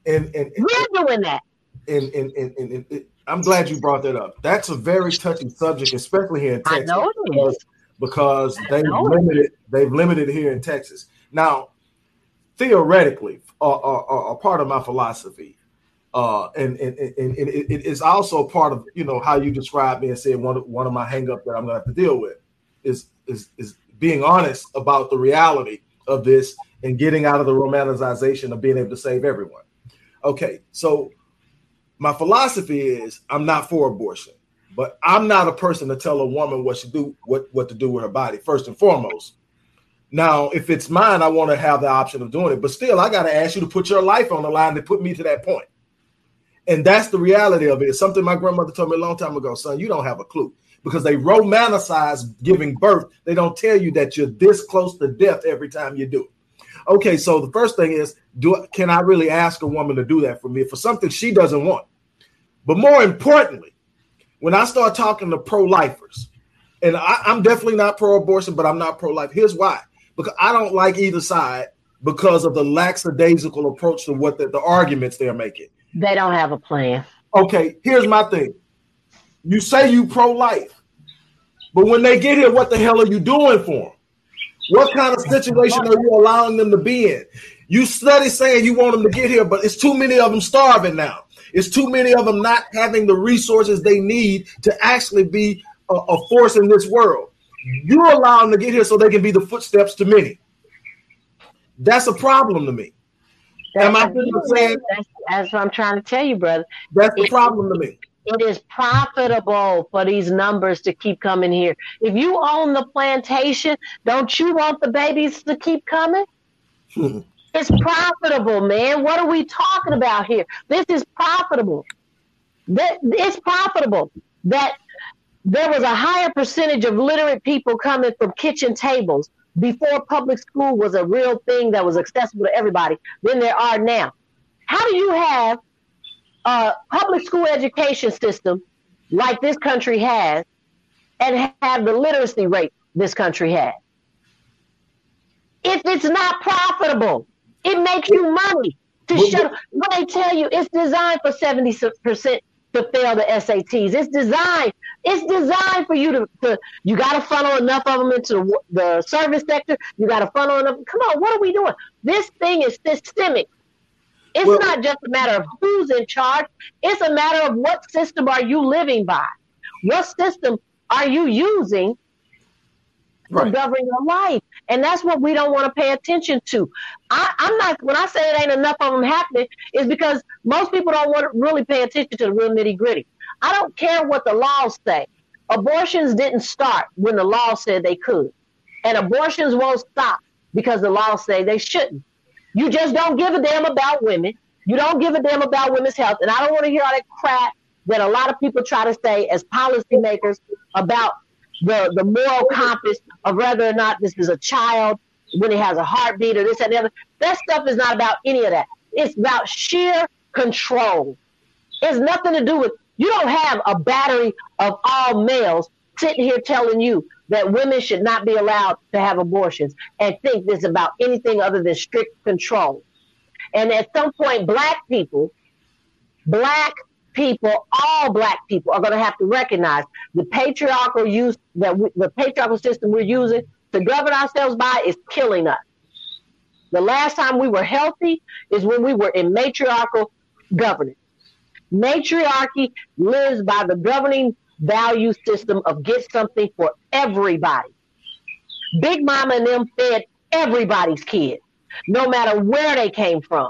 [SPEAKER 1] And, and, and
[SPEAKER 3] we're doing that.
[SPEAKER 1] And, and, and, and, and, I'm glad you brought that up. That's a very touchy subject, especially here in Texas.
[SPEAKER 3] I know it is.
[SPEAKER 1] Because they've limited they've limited here in Texas. Now, theoretically, a, a, a part of my philosophy, uh, and, and, and, and it, it is also part of you know how you described me and said one one of my hangups that I'm going to have to deal with is is is being honest about the reality of this and getting out of the romanticization of being able to save everyone. Okay, so my philosophy is I'm not for abortion, but I'm not a person to tell a woman what she do what what to do with her body first and foremost. Now, if it's mine, I want to have the option of doing it, but still, I got to ask you to put your life on the line to put me to that point. And that's the reality of it. It's something my grandmother told me a long time ago, son. You don't have a clue because they romanticize giving birth. They don't tell you that you're this close to death every time you do it. Okay, so the first thing is, do can I really ask a woman to do that for me for something she doesn't want? But more importantly, when I start talking to pro-lifers, and I, I'm definitely not pro-abortion, but I'm not pro-life. Here's why: because I don't like either side because of the lackadaisical approach to what the, the arguments they're making.
[SPEAKER 3] They don't have a plan.
[SPEAKER 1] Okay, here's my thing. You say you pro-life, but when they get here, what the hell are you doing for them? What kind of situation are you allowing them to be in? You study saying you want them to get here, but it's too many of them starving now. It's too many of them not having the resources they need to actually be a, a force in this world. You allow them to get here so they can be the footsteps to many. That's a problem to me.
[SPEAKER 3] That's Am I saying? That's, that's, what I'm trying to tell you, brother.
[SPEAKER 1] That's the it, problem to me.
[SPEAKER 3] It is profitable for these numbers to keep coming here. If you own the plantation, don't you want the babies to keep coming? it's profitable, man. What are we talking about here? This is profitable. That it's profitable. That there was a higher percentage of literate people coming from kitchen tables before public school was a real thing that was accessible to everybody than there are now. How do you have a public school education system like this country has and have the literacy rate this country has. If it's not profitable, it makes you money to shut. When they tell you it's designed for seventy percent to fail the SATs, it's designed. It's designed for you to. to you got to funnel enough of them into the, the service sector. You got to funnel enough. Come on, what are we doing? This thing is systemic. It's well, not just a matter of who's in charge. It's a matter of what system are you living by? What system are you using right. to govern your life? And that's what we don't want to pay attention to. I, am not, when I say it ain't enough of them happening, is because most people don't want to really pay attention to the real nitty gritty. I don't care what the laws say. Abortions didn't start when the law said they could. And abortions won't stop because the law say they shouldn't. You just don't give a damn about women. You don't give a damn about women's health. And I don't want to hear all that crap that a lot of people try to say as policymakers about the, the moral compass of whether or not this is a child when it has a heartbeat or this and the other. That stuff is not about any of that. It's about sheer control. It's nothing to do with you don't have a battery of all males sitting here telling you that women should not be allowed to have abortions and think this about anything other than strict control. And at some point, black people, black people, all black people are going to have to recognize the patriarchal use that we, the patriarchal system we're using to govern ourselves by is killing us. The last time we were healthy is when we were in matriarchal governance. Matriarchy lives by the governing value system of get something for everybody. Big Mama and them fed everybody's kid, no matter where they came from.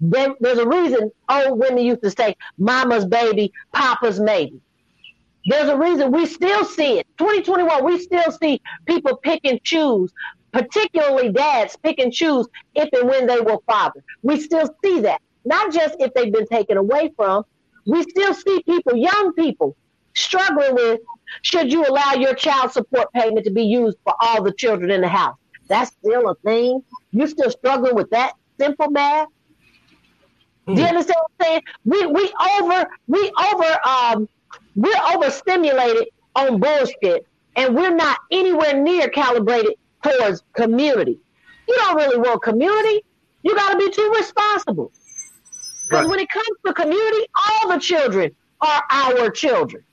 [SPEAKER 3] Then there's a reason old women used to say, Mama's baby, Papa's maybe. There's a reason we still see it. 2021, we still see people pick and choose, particularly dads pick and choose if and when they will father. We still see that. Not just if they've been taken away from. We still see people, young people, struggling with should you allow your child support payment to be used for all the children in the house? That's still a thing. You're still struggling with that simple math. Mm. Do you hmm. understand what I'm saying? We we over we over um we're overstimulated on bullshit and we're not anywhere near calibrated towards community. You don't really want community. You gotta be too responsible. Because right. when it comes to community, all the children are our children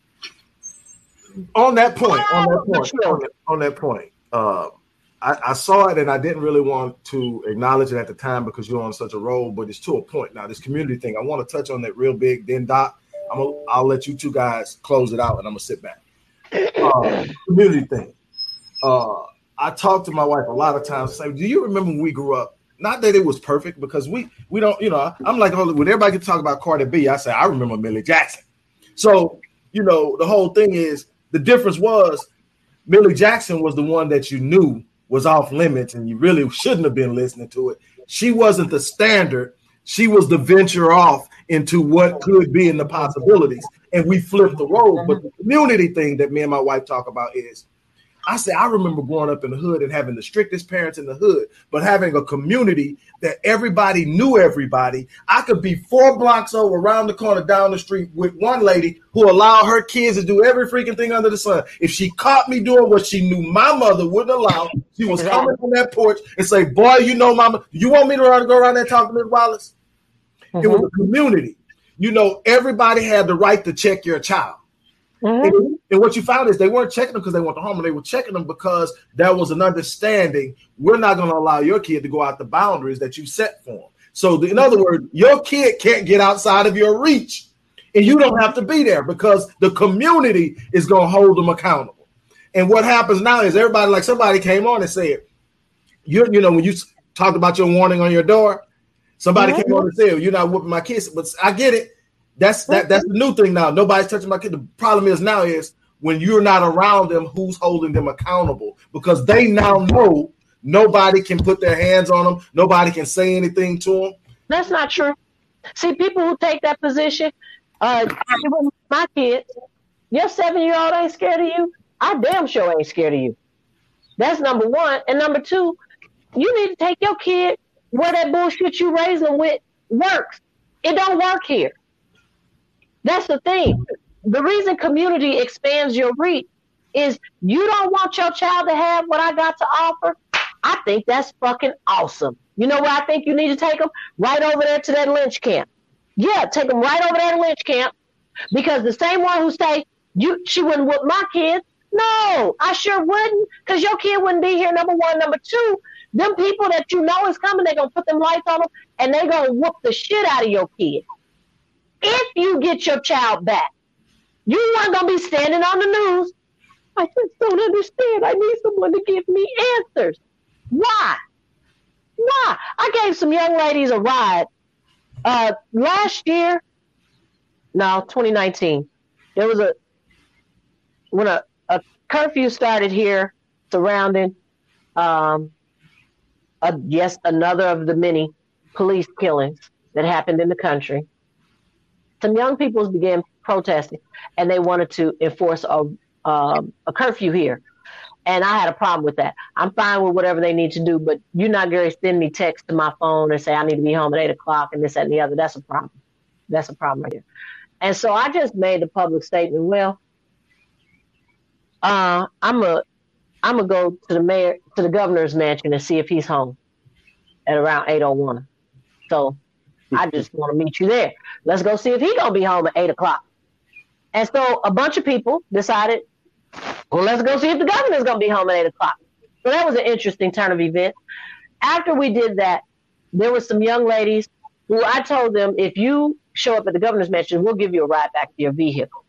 [SPEAKER 1] on that point, on that point, on that, on that point, uh, I, I, saw it and I didn't really want to acknowledge it at the time because you're on such a roll, but it's to a point now. This community thing, I want to touch on that real big. Then Doc, I'm gonna, I'll let you two guys close it out, and I'm gonna sit back. Uh, community thing. Uh, I talk to my wife a lot of times. Say, do you remember when we grew up? Not that it was perfect because we we don't, you know. I'm like when everybody can talk about Cardi B, I say I remember Millie Jackson. So you know the whole thing is the difference was Millie Jackson was the one that you knew was off limits and you really shouldn't have been listening to it. She wasn't the standard. She was the venture off into what could be in the possibilities. And we flipped the role. But the community thing that me and my wife talk about is I say I remember growing up in the hood and having the strictest parents in the hood, but having a community that everybody knew everybody. I could be four blocks over around the corner down the street with one lady who allowed her kids to do every freaking thing under the sun. If she caught me doing what she knew my mother wouldn't allow, she was coming on that porch and say, Boy, you know, mama, you want me to go around there and talk to Miss Wallace? Mm-hmm. It was a community. You know, everybody had the right to check your child. Mm-hmm. And, and, what you found is they weren't checking them because they want the harm, they were checking them because there was an understanding we're not going to allow your kid to go out the boundaries that you set for them. So, the, in other words, your kid can't get outside of your reach, and you don't have to be there because the community is going to hold them accountable. And what happens now is everybody, like somebody came on and said, you you know, when you talked about your warning on your door, somebody mm-hmm. came on and said, "You're not whooping my kids," but I get it. That's that. That's the new thing now. Nobody's touching my kid. The problem is now is when you're not around them, who's holding them accountable? Because they now know nobody can put their hands on them. Nobody can say anything to them.
[SPEAKER 3] That's not true. See, people who take that position, uh, my kids, your seven year old ain't scared of you. I damn sure ain't scared of you. That's number one. And number two, you need to take your kid where that bullshit you raise them with works. It don't work here. That's the thing. The reason community expands your reach is you don't want your child to have what I got to offer. I think that's fucking awesome. You know where I think you need to take them? Right over there to that lynch camp. Yeah, take them right over there to that lynch camp because the same one who say you she wouldn't whoop my kids. No, I sure wouldn't because your kid wouldn't be here. Number one, number two, them people that you know is coming, they're gonna put them lights on them and they're gonna whoop the shit out of your kid if you get your child back. You weren't going to be standing on the news. I just don't understand. I need someone to give me answers. Why? Why? I gave some young ladies a ride uh, last year. No, 2019. There was a when a, a curfew started here surrounding um, a, yes another of the many police killings that happened in the country some young people began protesting and they wanted to enforce a, um, a curfew here. And I had a problem with that. I'm fine with whatever they need to do, but you're not going to send me text to my phone and say I need to be home at eight o'clock and this, that, and the other. That's a problem. That's a problem right here. And so I just made the public statement. Well, uh, I'm a, I'm gonna go to the mayor, to the governor's mansion and see if he's home at around eight oh one. So I just want to meet you there. Let's go see if he gonna be home at eight o'clock. And so a bunch of people decided, well, let's go see if the governor's gonna be home at eight o'clock. So that was an interesting turn of events. After we did that, there were some young ladies who I told them, if you show up at the governor's mansion, we'll give you a ride back to your vehicle.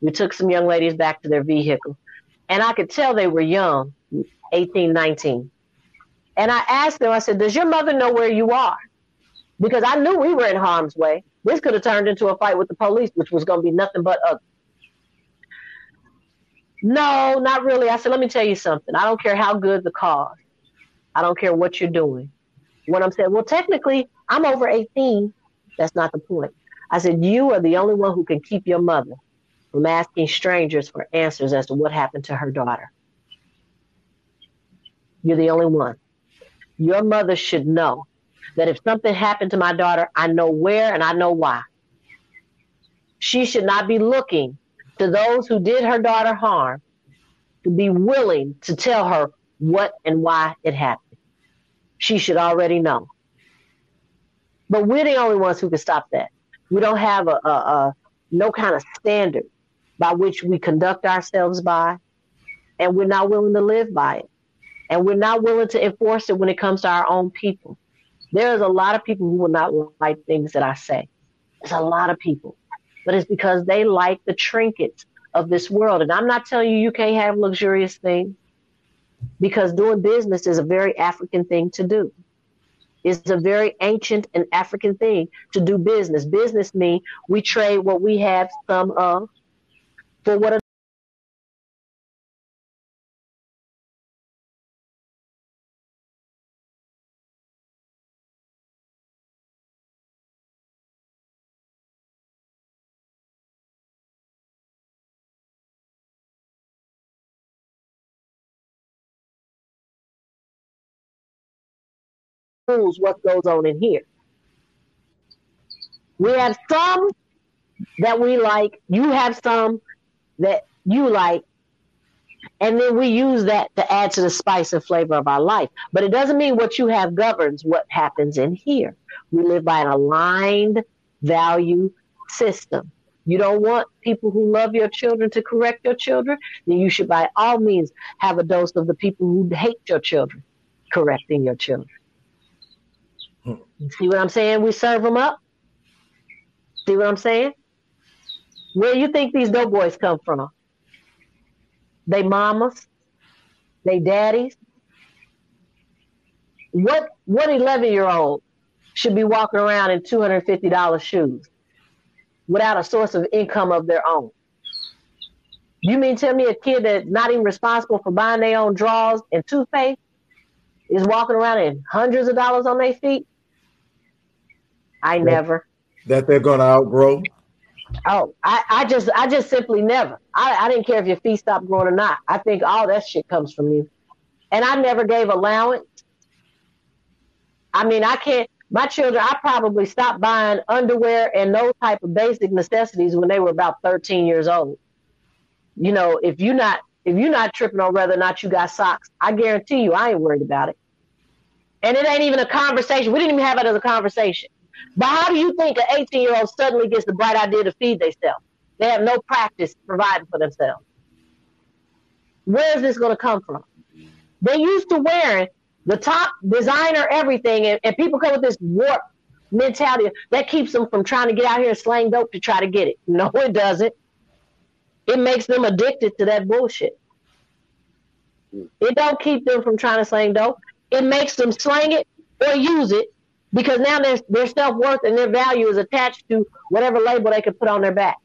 [SPEAKER 3] We took some young ladies back to their vehicle. And I could tell they were young, 18, 19. And I asked them, I said, Does your mother know where you are? Because I knew we were in harm's way. This could have turned into a fight with the police, which was going to be nothing but ugly. No, not really. I said, let me tell you something. I don't care how good the cause. I don't care what you're doing. When I'm saying, well, technically, I'm over 18. That's not the point. I said, you are the only one who can keep your mother from asking strangers for answers as to what happened to her daughter. You're the only one. Your mother should know that if something happened to my daughter, I know where and I know why. She should not be looking to those who did her daughter harm to be willing to tell her what and why it happened. She should already know. But we're the only ones who can stop that. We don't have a, a, a no kind of standard by which we conduct ourselves by, and we're not willing to live by it. And we're not willing to enforce it when it comes to our own people. There's a lot of people who will not like things that I say. There's a lot of people, but it's because they like the trinkets of this world. And I'm not telling you you can't have luxurious things because doing business is a very African thing to do. It's a very ancient and African thing to do business. Business means we trade what we have some of for what rules what goes on in here. We have some that we like. You have some that you like. And then we use that to add to the spice and flavor of our life. But it doesn't mean what you have governs what happens in here. We live by an aligned value system. You don't want people who love your children to correct your children, then you should by all means have a dose of the people who hate your children correcting your children. See what I'm saying? We serve them up. See what I'm saying? Where you think these doughboys come from? They mamas, they daddies. What what 11 year old should be walking around in $250 shoes without a source of income of their own? You mean tell me a kid that's not even responsible for buying their own drawers and toothpaste is walking around in hundreds of dollars on their feet? I never.
[SPEAKER 1] That they're going to outgrow.
[SPEAKER 3] Oh, I, I just I just simply never. I, I didn't care if your feet stopped growing or not. I think all that shit comes from you. And I never gave allowance. I mean, I can't my children, I probably stopped buying underwear and those type of basic necessities when they were about 13 years old. You know, if you're not if you're not tripping on whether or not you got socks, I guarantee you I ain't worried about it. And it ain't even a conversation. We didn't even have it as a conversation. But how do you think an 18 year old suddenly gets the bright idea to feed themselves? They have no practice providing for themselves. Where is this going to come from? They used to wearing the top designer everything, and, and people come with this warped mentality that keeps them from trying to get out here and slang dope to try to get it. No, it doesn't. It makes them addicted to that bullshit. It don't keep them from trying to slang dope. It makes them slang it or use it because now their their self worth and their value is attached to whatever label they can put on their back.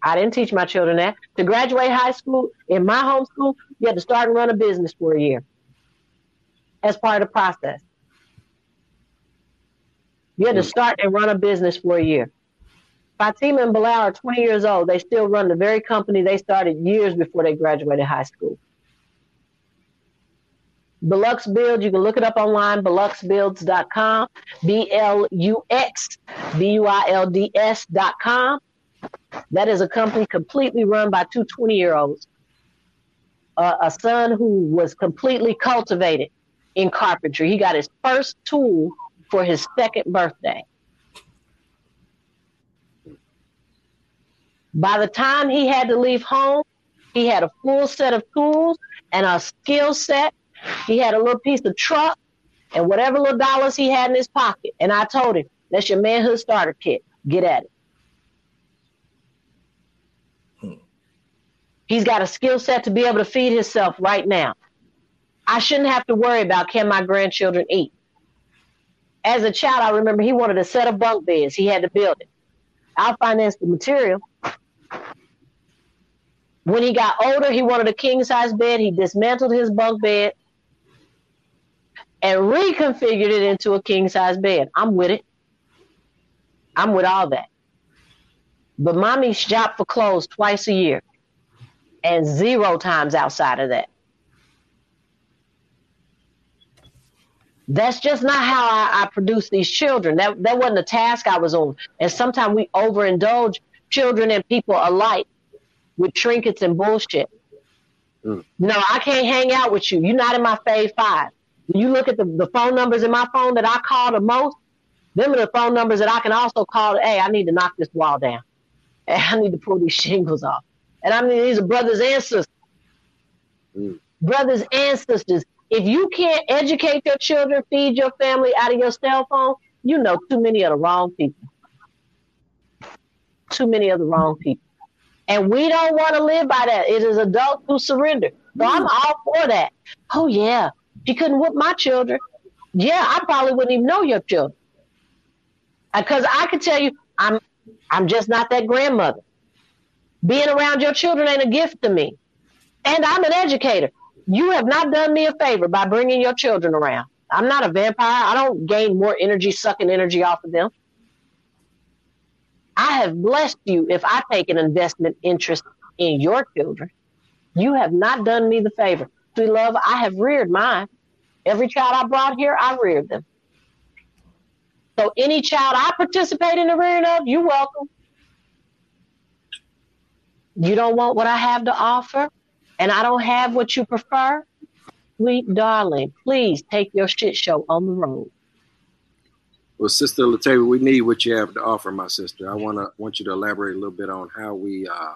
[SPEAKER 3] I didn't teach my children that. To graduate high school in my home school, you had to start and run a business for a year as part of the process. You had to mm. start and run a business for a year. Fatima and Bilal are 20 years old. They still run the very company they started years before they graduated high school. Belux Build, you can look it up online, beluxbuilds.com, B L U X B U I L D S.com. That is a company completely run by two 20 year olds. Uh, a son who was completely cultivated in carpentry. He got his first tool for his second birthday. By the time he had to leave home, he had a full set of tools and a skill set. He had a little piece of truck and whatever little dollars he had in his pocket. And I told him, that's your manhood starter kit. Get at it. Hmm. He's got a skill set to be able to feed himself right now. I shouldn't have to worry about can my grandchildren eat. As a child, I remember he wanted a set of bunk beds. He had to build it. I'll finance the material. When he got older, he wanted a king size bed. He dismantled his bunk bed and reconfigured it into a king size bed. I'm with it. I'm with all that. But mommy shop for clothes twice a year and zero times outside of that. That's just not how I, I produce these children. That that wasn't the task I was on. And sometimes we overindulge children and people alike with trinkets and bullshit. Mm. No, I can't hang out with you. You're not in my fave five. You look at the, the phone numbers in my phone that I call the most, them are the phone numbers that I can also call. Hey, I need to knock this wall down. Hey, I need to pull these shingles off. And I mean, these are brothers and sisters. Mm. Brothers and sisters. If you can't educate your children, feed your family out of your cell phone, you know too many of the wrong people. Too many of the wrong people. And we don't want to live by that. It is adults who surrender. So I'm all for that. Oh, yeah. She couldn't whoop my children. Yeah, I probably wouldn't even know your children. Uh, because I could tell you, I'm I'm just not that grandmother. Being around your children ain't a gift to me. And I'm an educator. You have not done me a favor by bringing your children around. I'm not a vampire. I don't gain more energy sucking energy off of them. I have blessed you if I take an investment interest in your children. You have not done me the favor. Sweet love, I have reared mine. Every child I brought here, I reared them. So any child I participate in the rearing of, you're welcome. You don't want what I have to offer, and I don't have what you prefer. Sweet darling, please take your shit show on the road.
[SPEAKER 2] Well, Sister Latavia, we need what you have to offer, my sister. I want to want you to elaborate a little bit on how we uh,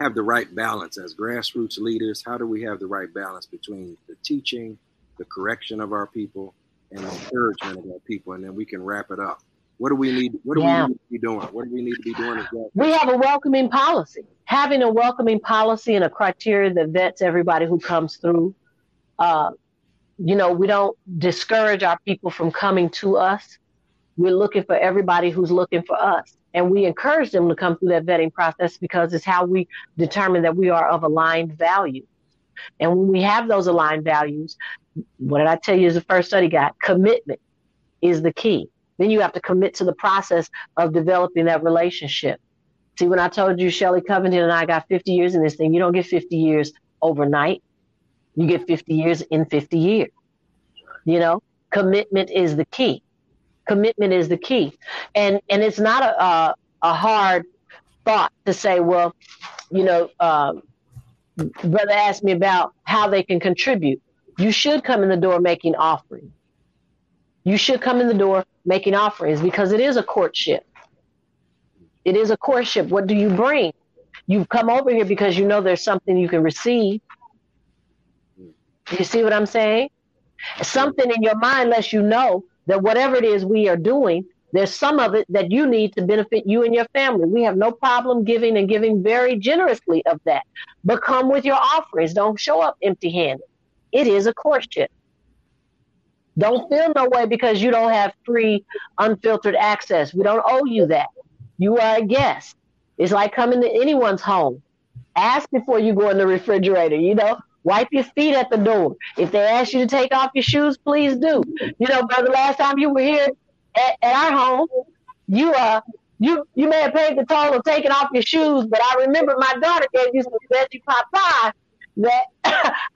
[SPEAKER 2] have the right balance as grassroots leaders. How do we have the right balance between the teaching, the correction of our people, and the encouragement of our people, and then we can wrap it up. What do we need? What do yeah. we need to be doing? What do we need to be doing?
[SPEAKER 3] Well? We have a welcoming policy. Having a welcoming policy and a criteria that vets everybody who comes through. Uh, you know, we don't discourage our people from coming to us we're looking for everybody who's looking for us. And we encourage them to come through that vetting process because it's how we determine that we are of aligned value. And when we have those aligned values, what did I tell you is the first study guide? Commitment is the key. Then you have to commit to the process of developing that relationship. See, when I told you Shelly Covington and I got 50 years in this thing, you don't get 50 years overnight. You get 50 years in 50 years. You know, commitment is the key commitment is the key. And and it's not a a, a hard thought to say, well, you know, uh, brother asked me about how they can contribute. You should come in the door making offerings. You should come in the door making offerings because it is a courtship. It is a courtship. What do you bring? You've come over here because you know there's something you can receive. You see what I'm saying? Something in your mind lets you know that whatever it is we are doing, there's some of it that you need to benefit you and your family. We have no problem giving and giving very generously of that. But come with your offerings. Don't show up empty handed. It is a courtship. Don't feel no way because you don't have free, unfiltered access. We don't owe you that. You are a guest. It's like coming to anyone's home. Ask before you go in the refrigerator, you know? Wipe your feet at the door. If they ask you to take off your shoes, please do. You know, brother, last time you were here at, at our home, you uh you you may have paid the toll of taking off your shoes, but I remember my daughter gave you some veggie pot pie that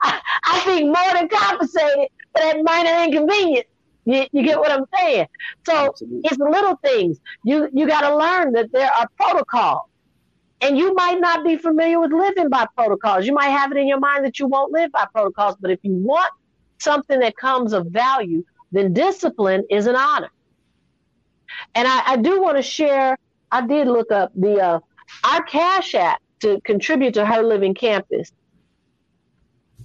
[SPEAKER 3] I, I think more than compensated for that minor inconvenience. You, you get what I'm saying? So Absolutely. it's little things. You you got to learn that there are protocols. And you might not be familiar with living by protocols. You might have it in your mind that you won't live by protocols. But if you want something that comes of value, then discipline is an honor. And I, I do want to share, I did look up the uh, our Cash App to contribute to her living campus.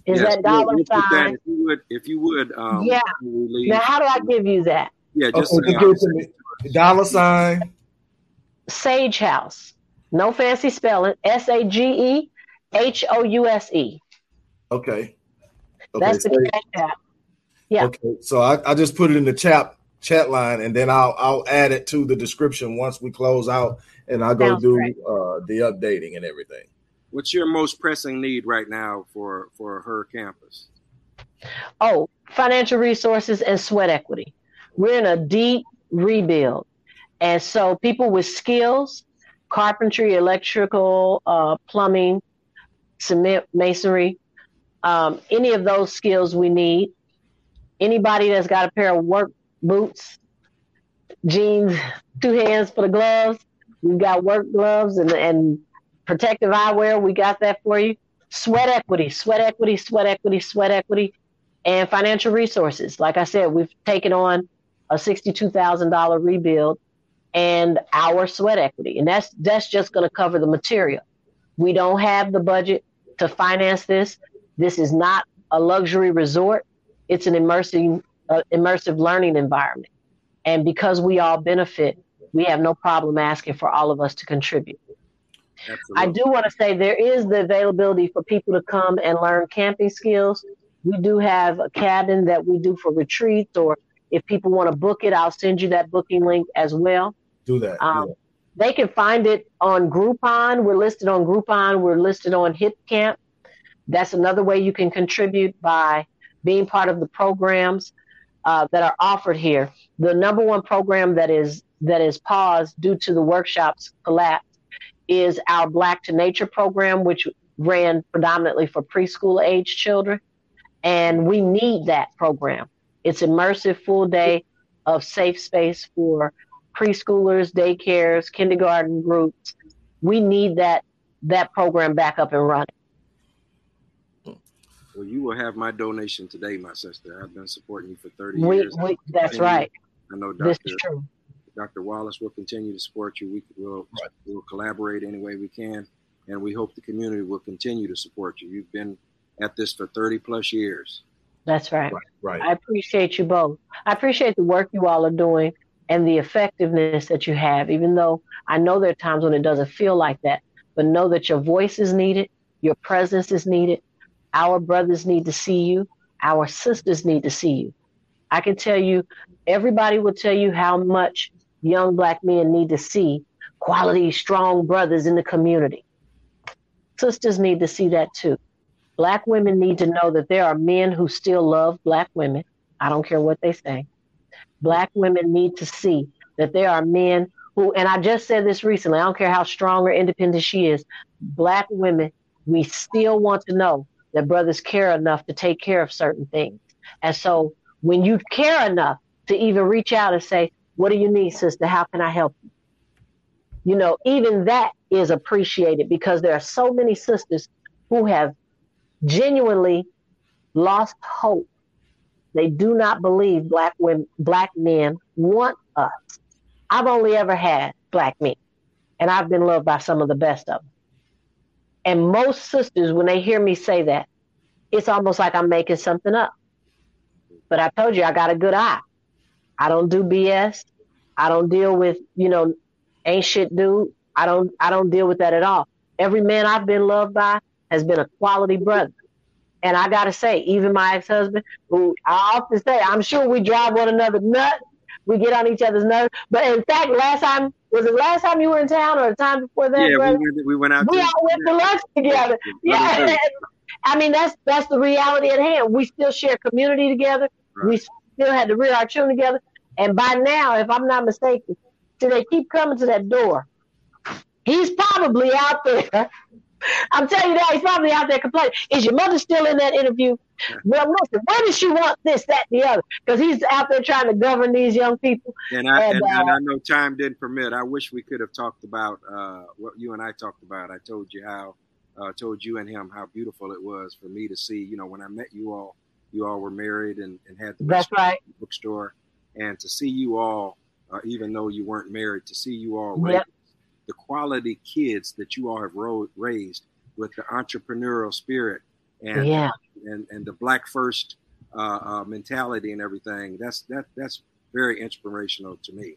[SPEAKER 3] Is yes, that dollar sign? That
[SPEAKER 2] if you would, if you would um,
[SPEAKER 3] yeah. Now, how do I give you that?
[SPEAKER 2] Yeah, just
[SPEAKER 1] okay, uh, dollar sign.
[SPEAKER 3] Sage House. No fancy spelling. S A G E H O U S E.
[SPEAKER 1] Okay.
[SPEAKER 3] okay. That's the cash app. Yeah.
[SPEAKER 1] Okay. So I, I just put it in the chat chat line and then I'll I'll add it to the description once we close out and I'll go Sounds do uh, the updating and everything.
[SPEAKER 2] What's your most pressing need right now for for her campus?
[SPEAKER 3] Oh, financial resources and sweat equity. We're in a deep rebuild. And so people with skills carpentry, electrical, uh, plumbing, cement, masonry, um, any of those skills we need. Anybody that's got a pair of work boots, jeans, two hands for the gloves. We've got work gloves and, and protective eyewear. We got that for you. Sweat equity, sweat equity, sweat equity, sweat equity, and financial resources. Like I said, we've taken on a $62,000 rebuild and our sweat equity. And that's that's just going to cover the material. We don't have the budget to finance this. This is not a luxury resort. It's an immersive uh, immersive learning environment. And because we all benefit, we have no problem asking for all of us to contribute. Absolutely. I do want to say there is the availability for people to come and learn camping skills. We do have a cabin that we do for retreats, or if people want to book it, I'll send you that booking link as well.
[SPEAKER 1] Do that. Um,
[SPEAKER 3] yeah. They can find it on Groupon. We're listed on Groupon. We're listed on HipCamp. That's another way you can contribute by being part of the programs uh, that are offered here. The number one program that is that is paused due to the workshops collapse is our Black to Nature program, which ran predominantly for preschool age children. And we need that program. It's immersive full day of safe space for preschoolers, daycares, kindergarten groups. We need that that program back up and running.
[SPEAKER 2] Well, you will have my donation today, my sister. I've been supporting you for 30
[SPEAKER 3] we,
[SPEAKER 2] years.
[SPEAKER 3] We, that's right.
[SPEAKER 2] I know
[SPEAKER 3] Dr.
[SPEAKER 2] Dr. Dr. Wallace will continue to support you. We will right. we'll collaborate any way we can, and we hope the community will continue to support you. You've been at this for 30 plus years.
[SPEAKER 3] That's right. right. Right. I appreciate you both. I appreciate the work you all are doing and the effectiveness that you have, even though I know there are times when it doesn't feel like that. But know that your voice is needed, your presence is needed, our brothers need to see you. Our sisters need to see you. I can tell you, everybody will tell you how much young black men need to see quality, strong brothers in the community. Sisters need to see that too. Black women need to know that there are men who still love black women. I don't care what they say. Black women need to see that there are men who, and I just said this recently, I don't care how strong or independent she is, black women, we still want to know that brothers care enough to take care of certain things. And so when you care enough to even reach out and say, What do you need, sister? How can I help you? You know, even that is appreciated because there are so many sisters who have genuinely lost hope. They do not believe black women, black men want us. I've only ever had black men, and I've been loved by some of the best of them. And most sisters, when they hear me say that, it's almost like I'm making something up. But I told you I got a good eye. I don't do BS. I don't deal with, you know, ain't shit dude. I don't I don't deal with that at all. Every man I've been loved by has been a quality brother. And I gotta say, even my ex-husband, who I often say, I'm sure we drive one another nuts. We get on each other's nerves. But in fact, last time was it last time you were in town or the time before that?
[SPEAKER 2] Yeah, we went, we went out.
[SPEAKER 3] We all went to lunch together. Yeah. I mean, that's that's the reality at hand. We still share community together. Right. We still had to rear our children together. And by now, if I'm not mistaken, do they keep coming to that door? He's probably out there. I'm telling you that he's probably out there complaining. Is your mother still in that interview? Well, listen, where does she want this, that, the other? Because he's out there trying to govern these young people.
[SPEAKER 2] And I, and, and, uh, and I know time didn't permit. I wish we could have talked about uh, what you and I talked about. I told you how, uh, told you and him how beautiful it was for me to see. You know, when I met you all, you all were married and, and had the
[SPEAKER 3] That's right.
[SPEAKER 2] bookstore, and to see you all, uh, even though you weren't married, to see you all yep. The quality kids that you all have ro- raised with the entrepreneurial spirit and yeah. and, and the black first uh, uh, mentality and everything. That's that that's very inspirational to me.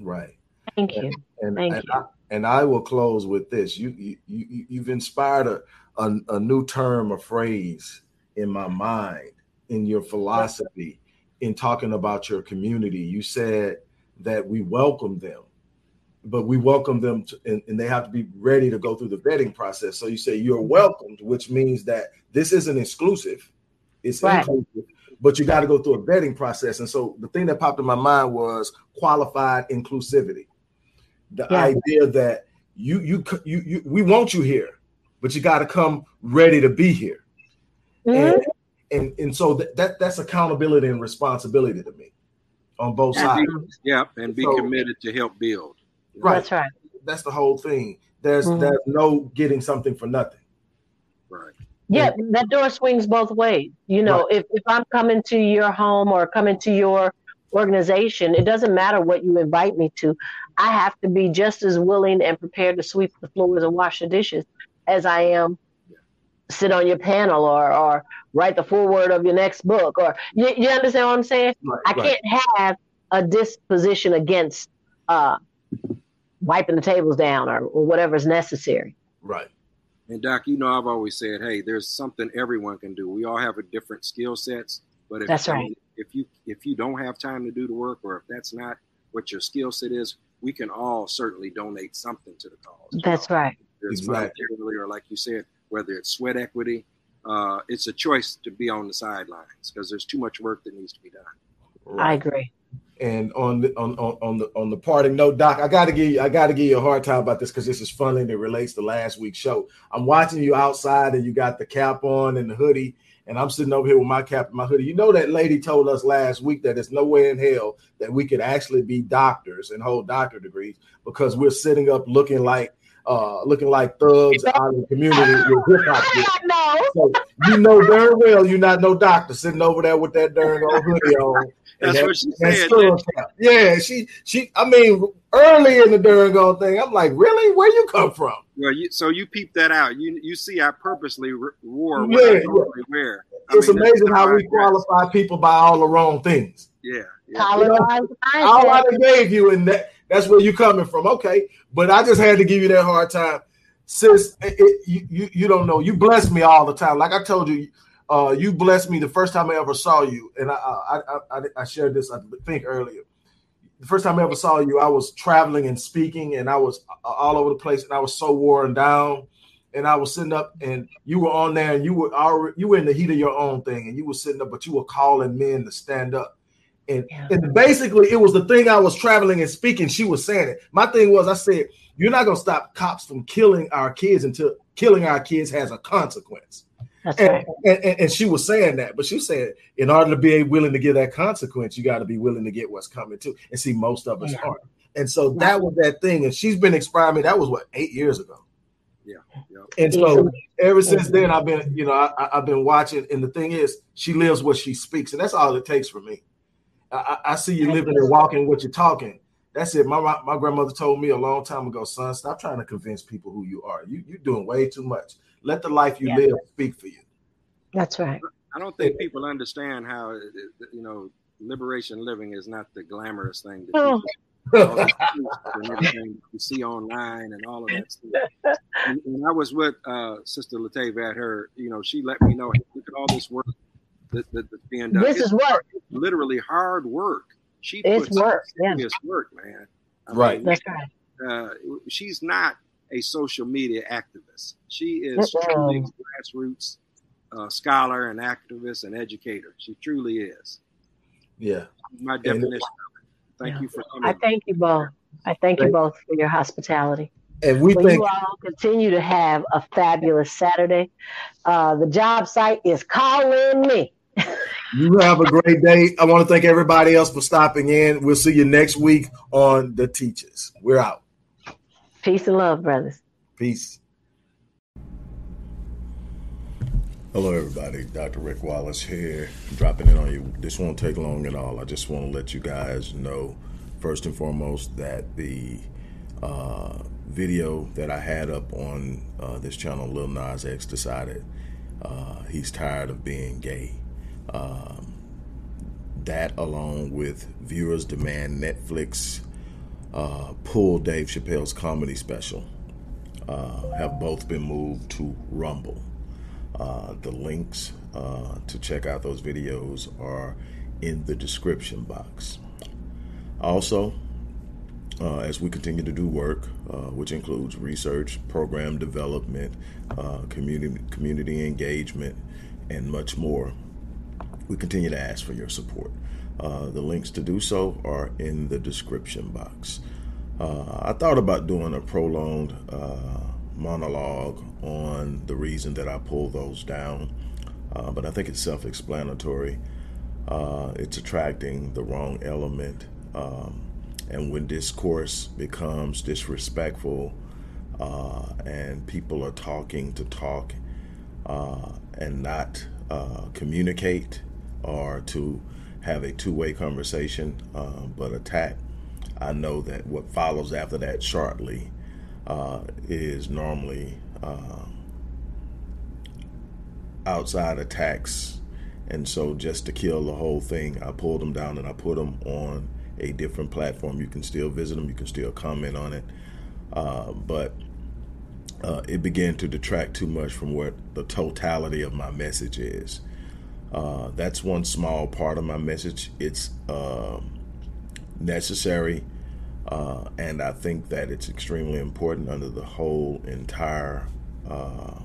[SPEAKER 1] Right.
[SPEAKER 3] Thank you.
[SPEAKER 1] And,
[SPEAKER 3] Thank
[SPEAKER 1] and
[SPEAKER 3] you.
[SPEAKER 1] I, and I will close with this. You you, you you've inspired a, a, a new term, a phrase in my mind, in your philosophy, in talking about your community. You said that we welcome them but we welcome them to, and, and, they have to be ready to go through the vetting process. So you say you're welcomed, which means that this isn't exclusive, it's right. inclusive, but you got to go through a vetting process. And so the thing that popped in my mind was qualified inclusivity. The yeah. idea that you, you you you we want you here, but you got to come ready to be here. Mm-hmm. And, and and so that, that that's accountability and responsibility to me on both sides.
[SPEAKER 2] Yeah, and be so, committed to help build.
[SPEAKER 3] Right. That's right.
[SPEAKER 1] That's the whole thing. There's mm-hmm. there's no getting something for nothing.
[SPEAKER 2] Right.
[SPEAKER 3] Yeah, that door swings both ways. You know, right. if, if I'm coming to your home or coming to your organization, it doesn't matter what you invite me to. I have to be just as willing and prepared to sweep the floors and wash the dishes as I am sit on your panel or or write the foreword of your next book or you, you understand what I'm saying? Right, I can't have a disposition against uh, wiping the tables down or, or whatever is necessary.
[SPEAKER 1] Right.
[SPEAKER 2] And Doc, you know, I've always said, hey, there's something everyone can do. We all have a different skill sets, but if,
[SPEAKER 3] that's right.
[SPEAKER 2] If you if you don't have time to do the work, or if that's not what your skill set is, we can all certainly donate something to the cause.
[SPEAKER 3] That's right.
[SPEAKER 2] There's exactly. or like you said, whether it's sweat equity, uh, it's a choice to be on the sidelines because there's too much work that needs to be done.
[SPEAKER 3] Right. I agree.
[SPEAKER 1] And on the on, on, on the on the parting note, Doc, I gotta give you I gotta give you a hard time about this because this is funny and it relates to last week's show. I'm watching you outside and you got the cap on and the hoodie, and I'm sitting over here with my cap and my hoodie. You know that lady told us last week that there's no way in hell that we could actually be doctors and hold doctor degrees because we're sitting up looking like uh, looking like thugs out in the community with hip hop. So you know very well you're not no doctor sitting over there with that darn old hoodie on.
[SPEAKER 2] That's
[SPEAKER 1] that,
[SPEAKER 2] what she said.
[SPEAKER 1] Yeah, she she. I mean, early in the Durango thing, I'm like, really? Where you come from?
[SPEAKER 2] Well, you, so you peep that out. You you see, I purposely wore what yeah, I normally wear.
[SPEAKER 1] I it's mean, amazing how we qualify people by all the wrong things.
[SPEAKER 2] Yeah,
[SPEAKER 1] yeah. You know, all I gave you, and that that's where you coming from. Okay, but I just had to give you that hard time, sis. It, it, you, you you don't know. You bless me all the time. Like I told you, uh, you blessed me the first time I ever saw you, and I I, I, I shared this I think earlier. The first time I ever saw you, I was traveling and speaking, and I was all over the place, and I was so worn down. And I was sitting up, and you were on there, and you were already, you were in the heat of your own thing, and you were sitting up, but you were calling men to stand up. And, yeah. and basically, it was the thing I was traveling and speaking. She was saying it. My thing was, I said, "You're not gonna stop cops from killing our kids until killing our kids has a consequence."
[SPEAKER 3] That's and, right.
[SPEAKER 1] And, and, and, she was saying that, but she said, in order to be willing to give that consequence, you got to be willing to get what's coming too. And see, most of us yeah. aren't. And so that was that thing. And she's been inspiring me. That was what eight years ago.
[SPEAKER 2] Yeah. yeah.
[SPEAKER 1] And so ever since then, I've been, you know, I, have been watching. And the thing is, she lives what she speaks, and that's all it takes for me. I, I see you living and walking what you're talking. That's it. My, my, my grandmother told me a long time ago, son, stop trying to convince people who you are. You you're doing way too much. Let the life you yeah. live speak for you.
[SPEAKER 3] That's right.
[SPEAKER 2] I don't think people understand how you know liberation living is not the glamorous thing. That oh. you see online and all of that stuff. And, and I was with uh, Sister Latavia at her, you know, she let me know, hey, look at all this work that, that, that's being done.
[SPEAKER 3] This
[SPEAKER 2] it's
[SPEAKER 3] is work.
[SPEAKER 2] Literally hard work. She
[SPEAKER 3] it's work.
[SPEAKER 2] Yeah. work, man.
[SPEAKER 1] I right.
[SPEAKER 3] Mean, that's right.
[SPEAKER 2] Uh, she's not a social media activist. She is truly grassroots uh, scholar and activist and educator. She truly is.
[SPEAKER 1] Yeah.
[SPEAKER 2] My definition. Thank yeah. you for coming.
[SPEAKER 3] I thank you both. I thank, thank you both for your hospitality.
[SPEAKER 1] And we well, think
[SPEAKER 3] you all continue to have a fabulous Saturday. Uh, the job site is calling me.
[SPEAKER 1] you have a great day. I want to thank everybody else for stopping in. We'll see you next week on The Teachers. We're out.
[SPEAKER 3] Peace and love, brothers.
[SPEAKER 1] Peace. Hello, everybody. Dr. Rick Wallace here, dropping in on you. This won't take long at all. I just want to let you guys know, first and foremost, that the uh, video that I had up on uh, this channel, Lil Nas X decided uh, he's tired of being gay. Um, that, along with viewers demand Netflix uh, pull Dave Chappelle's comedy special, uh, have both been moved to Rumble. Uh, the links uh, to check out those videos are in the description box. Also, uh, as we continue to do work, uh, which includes research, program development, community community engagement, and much more. We continue to ask for your support. Uh, the links to do so are in the description box. Uh, I thought about doing a prolonged uh, monologue on the reason that I pulled those down, but I think it's self explanatory. it's attracting the wrong element. Um, and when discourse becomes disrespectful uh, and people are talking to talk uh, and not uh, communicate or to have a two way conversation uh, but attack, I know that what follows after that shortly uh, is normally uh, outside attacks. And so, just to kill the whole thing, I pulled them down and I put them on a different platform. You can still visit them, you can still comment on it, uh, but uh, it began to detract too much from what the totality of my message is. Uh, that's one small part of my message. It's um, necessary, uh, and I think that it's extremely important under the whole entire uh,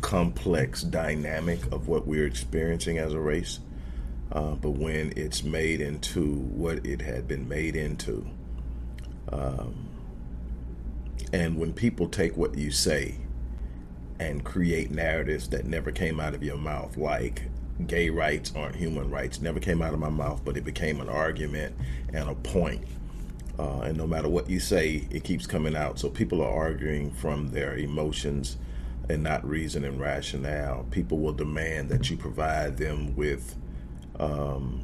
[SPEAKER 1] complex dynamic of what we're experiencing as a race. Uh, but when it's made into what it had been made into, um, and when people take what you say and create narratives that never came out of your mouth, like gay rights aren't human rights, never came out of my mouth, but it became an argument and a point. Uh, and no matter what you say, it keeps coming out. So people are arguing from their emotions and not reason and rationale. People will demand that you provide them with um,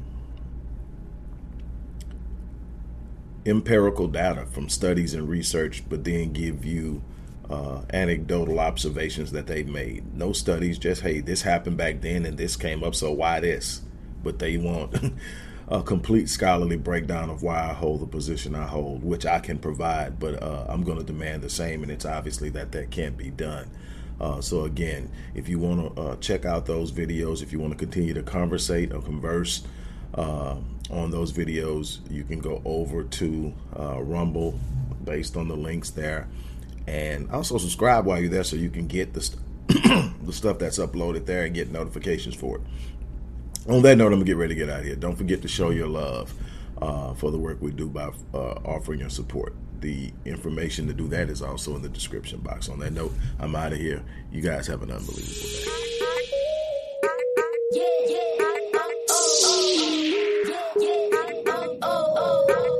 [SPEAKER 1] empirical data from studies and research, but then give you uh, anecdotal observations that they've made. No studies, just hey, this happened back then and this came up, so why this? But they want a complete scholarly breakdown of why I hold the position I hold, which I can provide, but uh, I'm going to demand the same, and it's obviously that that can't be done. Uh, so again, if you want to uh, check out those videos, if you want to continue to conversate or converse uh, on those videos, you can go over to uh, Rumble based on the links there and also subscribe while you're there so you can get the, st- the stuff that's uploaded there and get notifications for it. On that note, I'm gonna get ready to get out here. Don't forget to show your love uh, for the work we do by uh, offering your support. The information to do that is also in the description box. On that note, I'm out of here. You guys have an unbelievable day. Yeah, yeah, oh, oh, oh,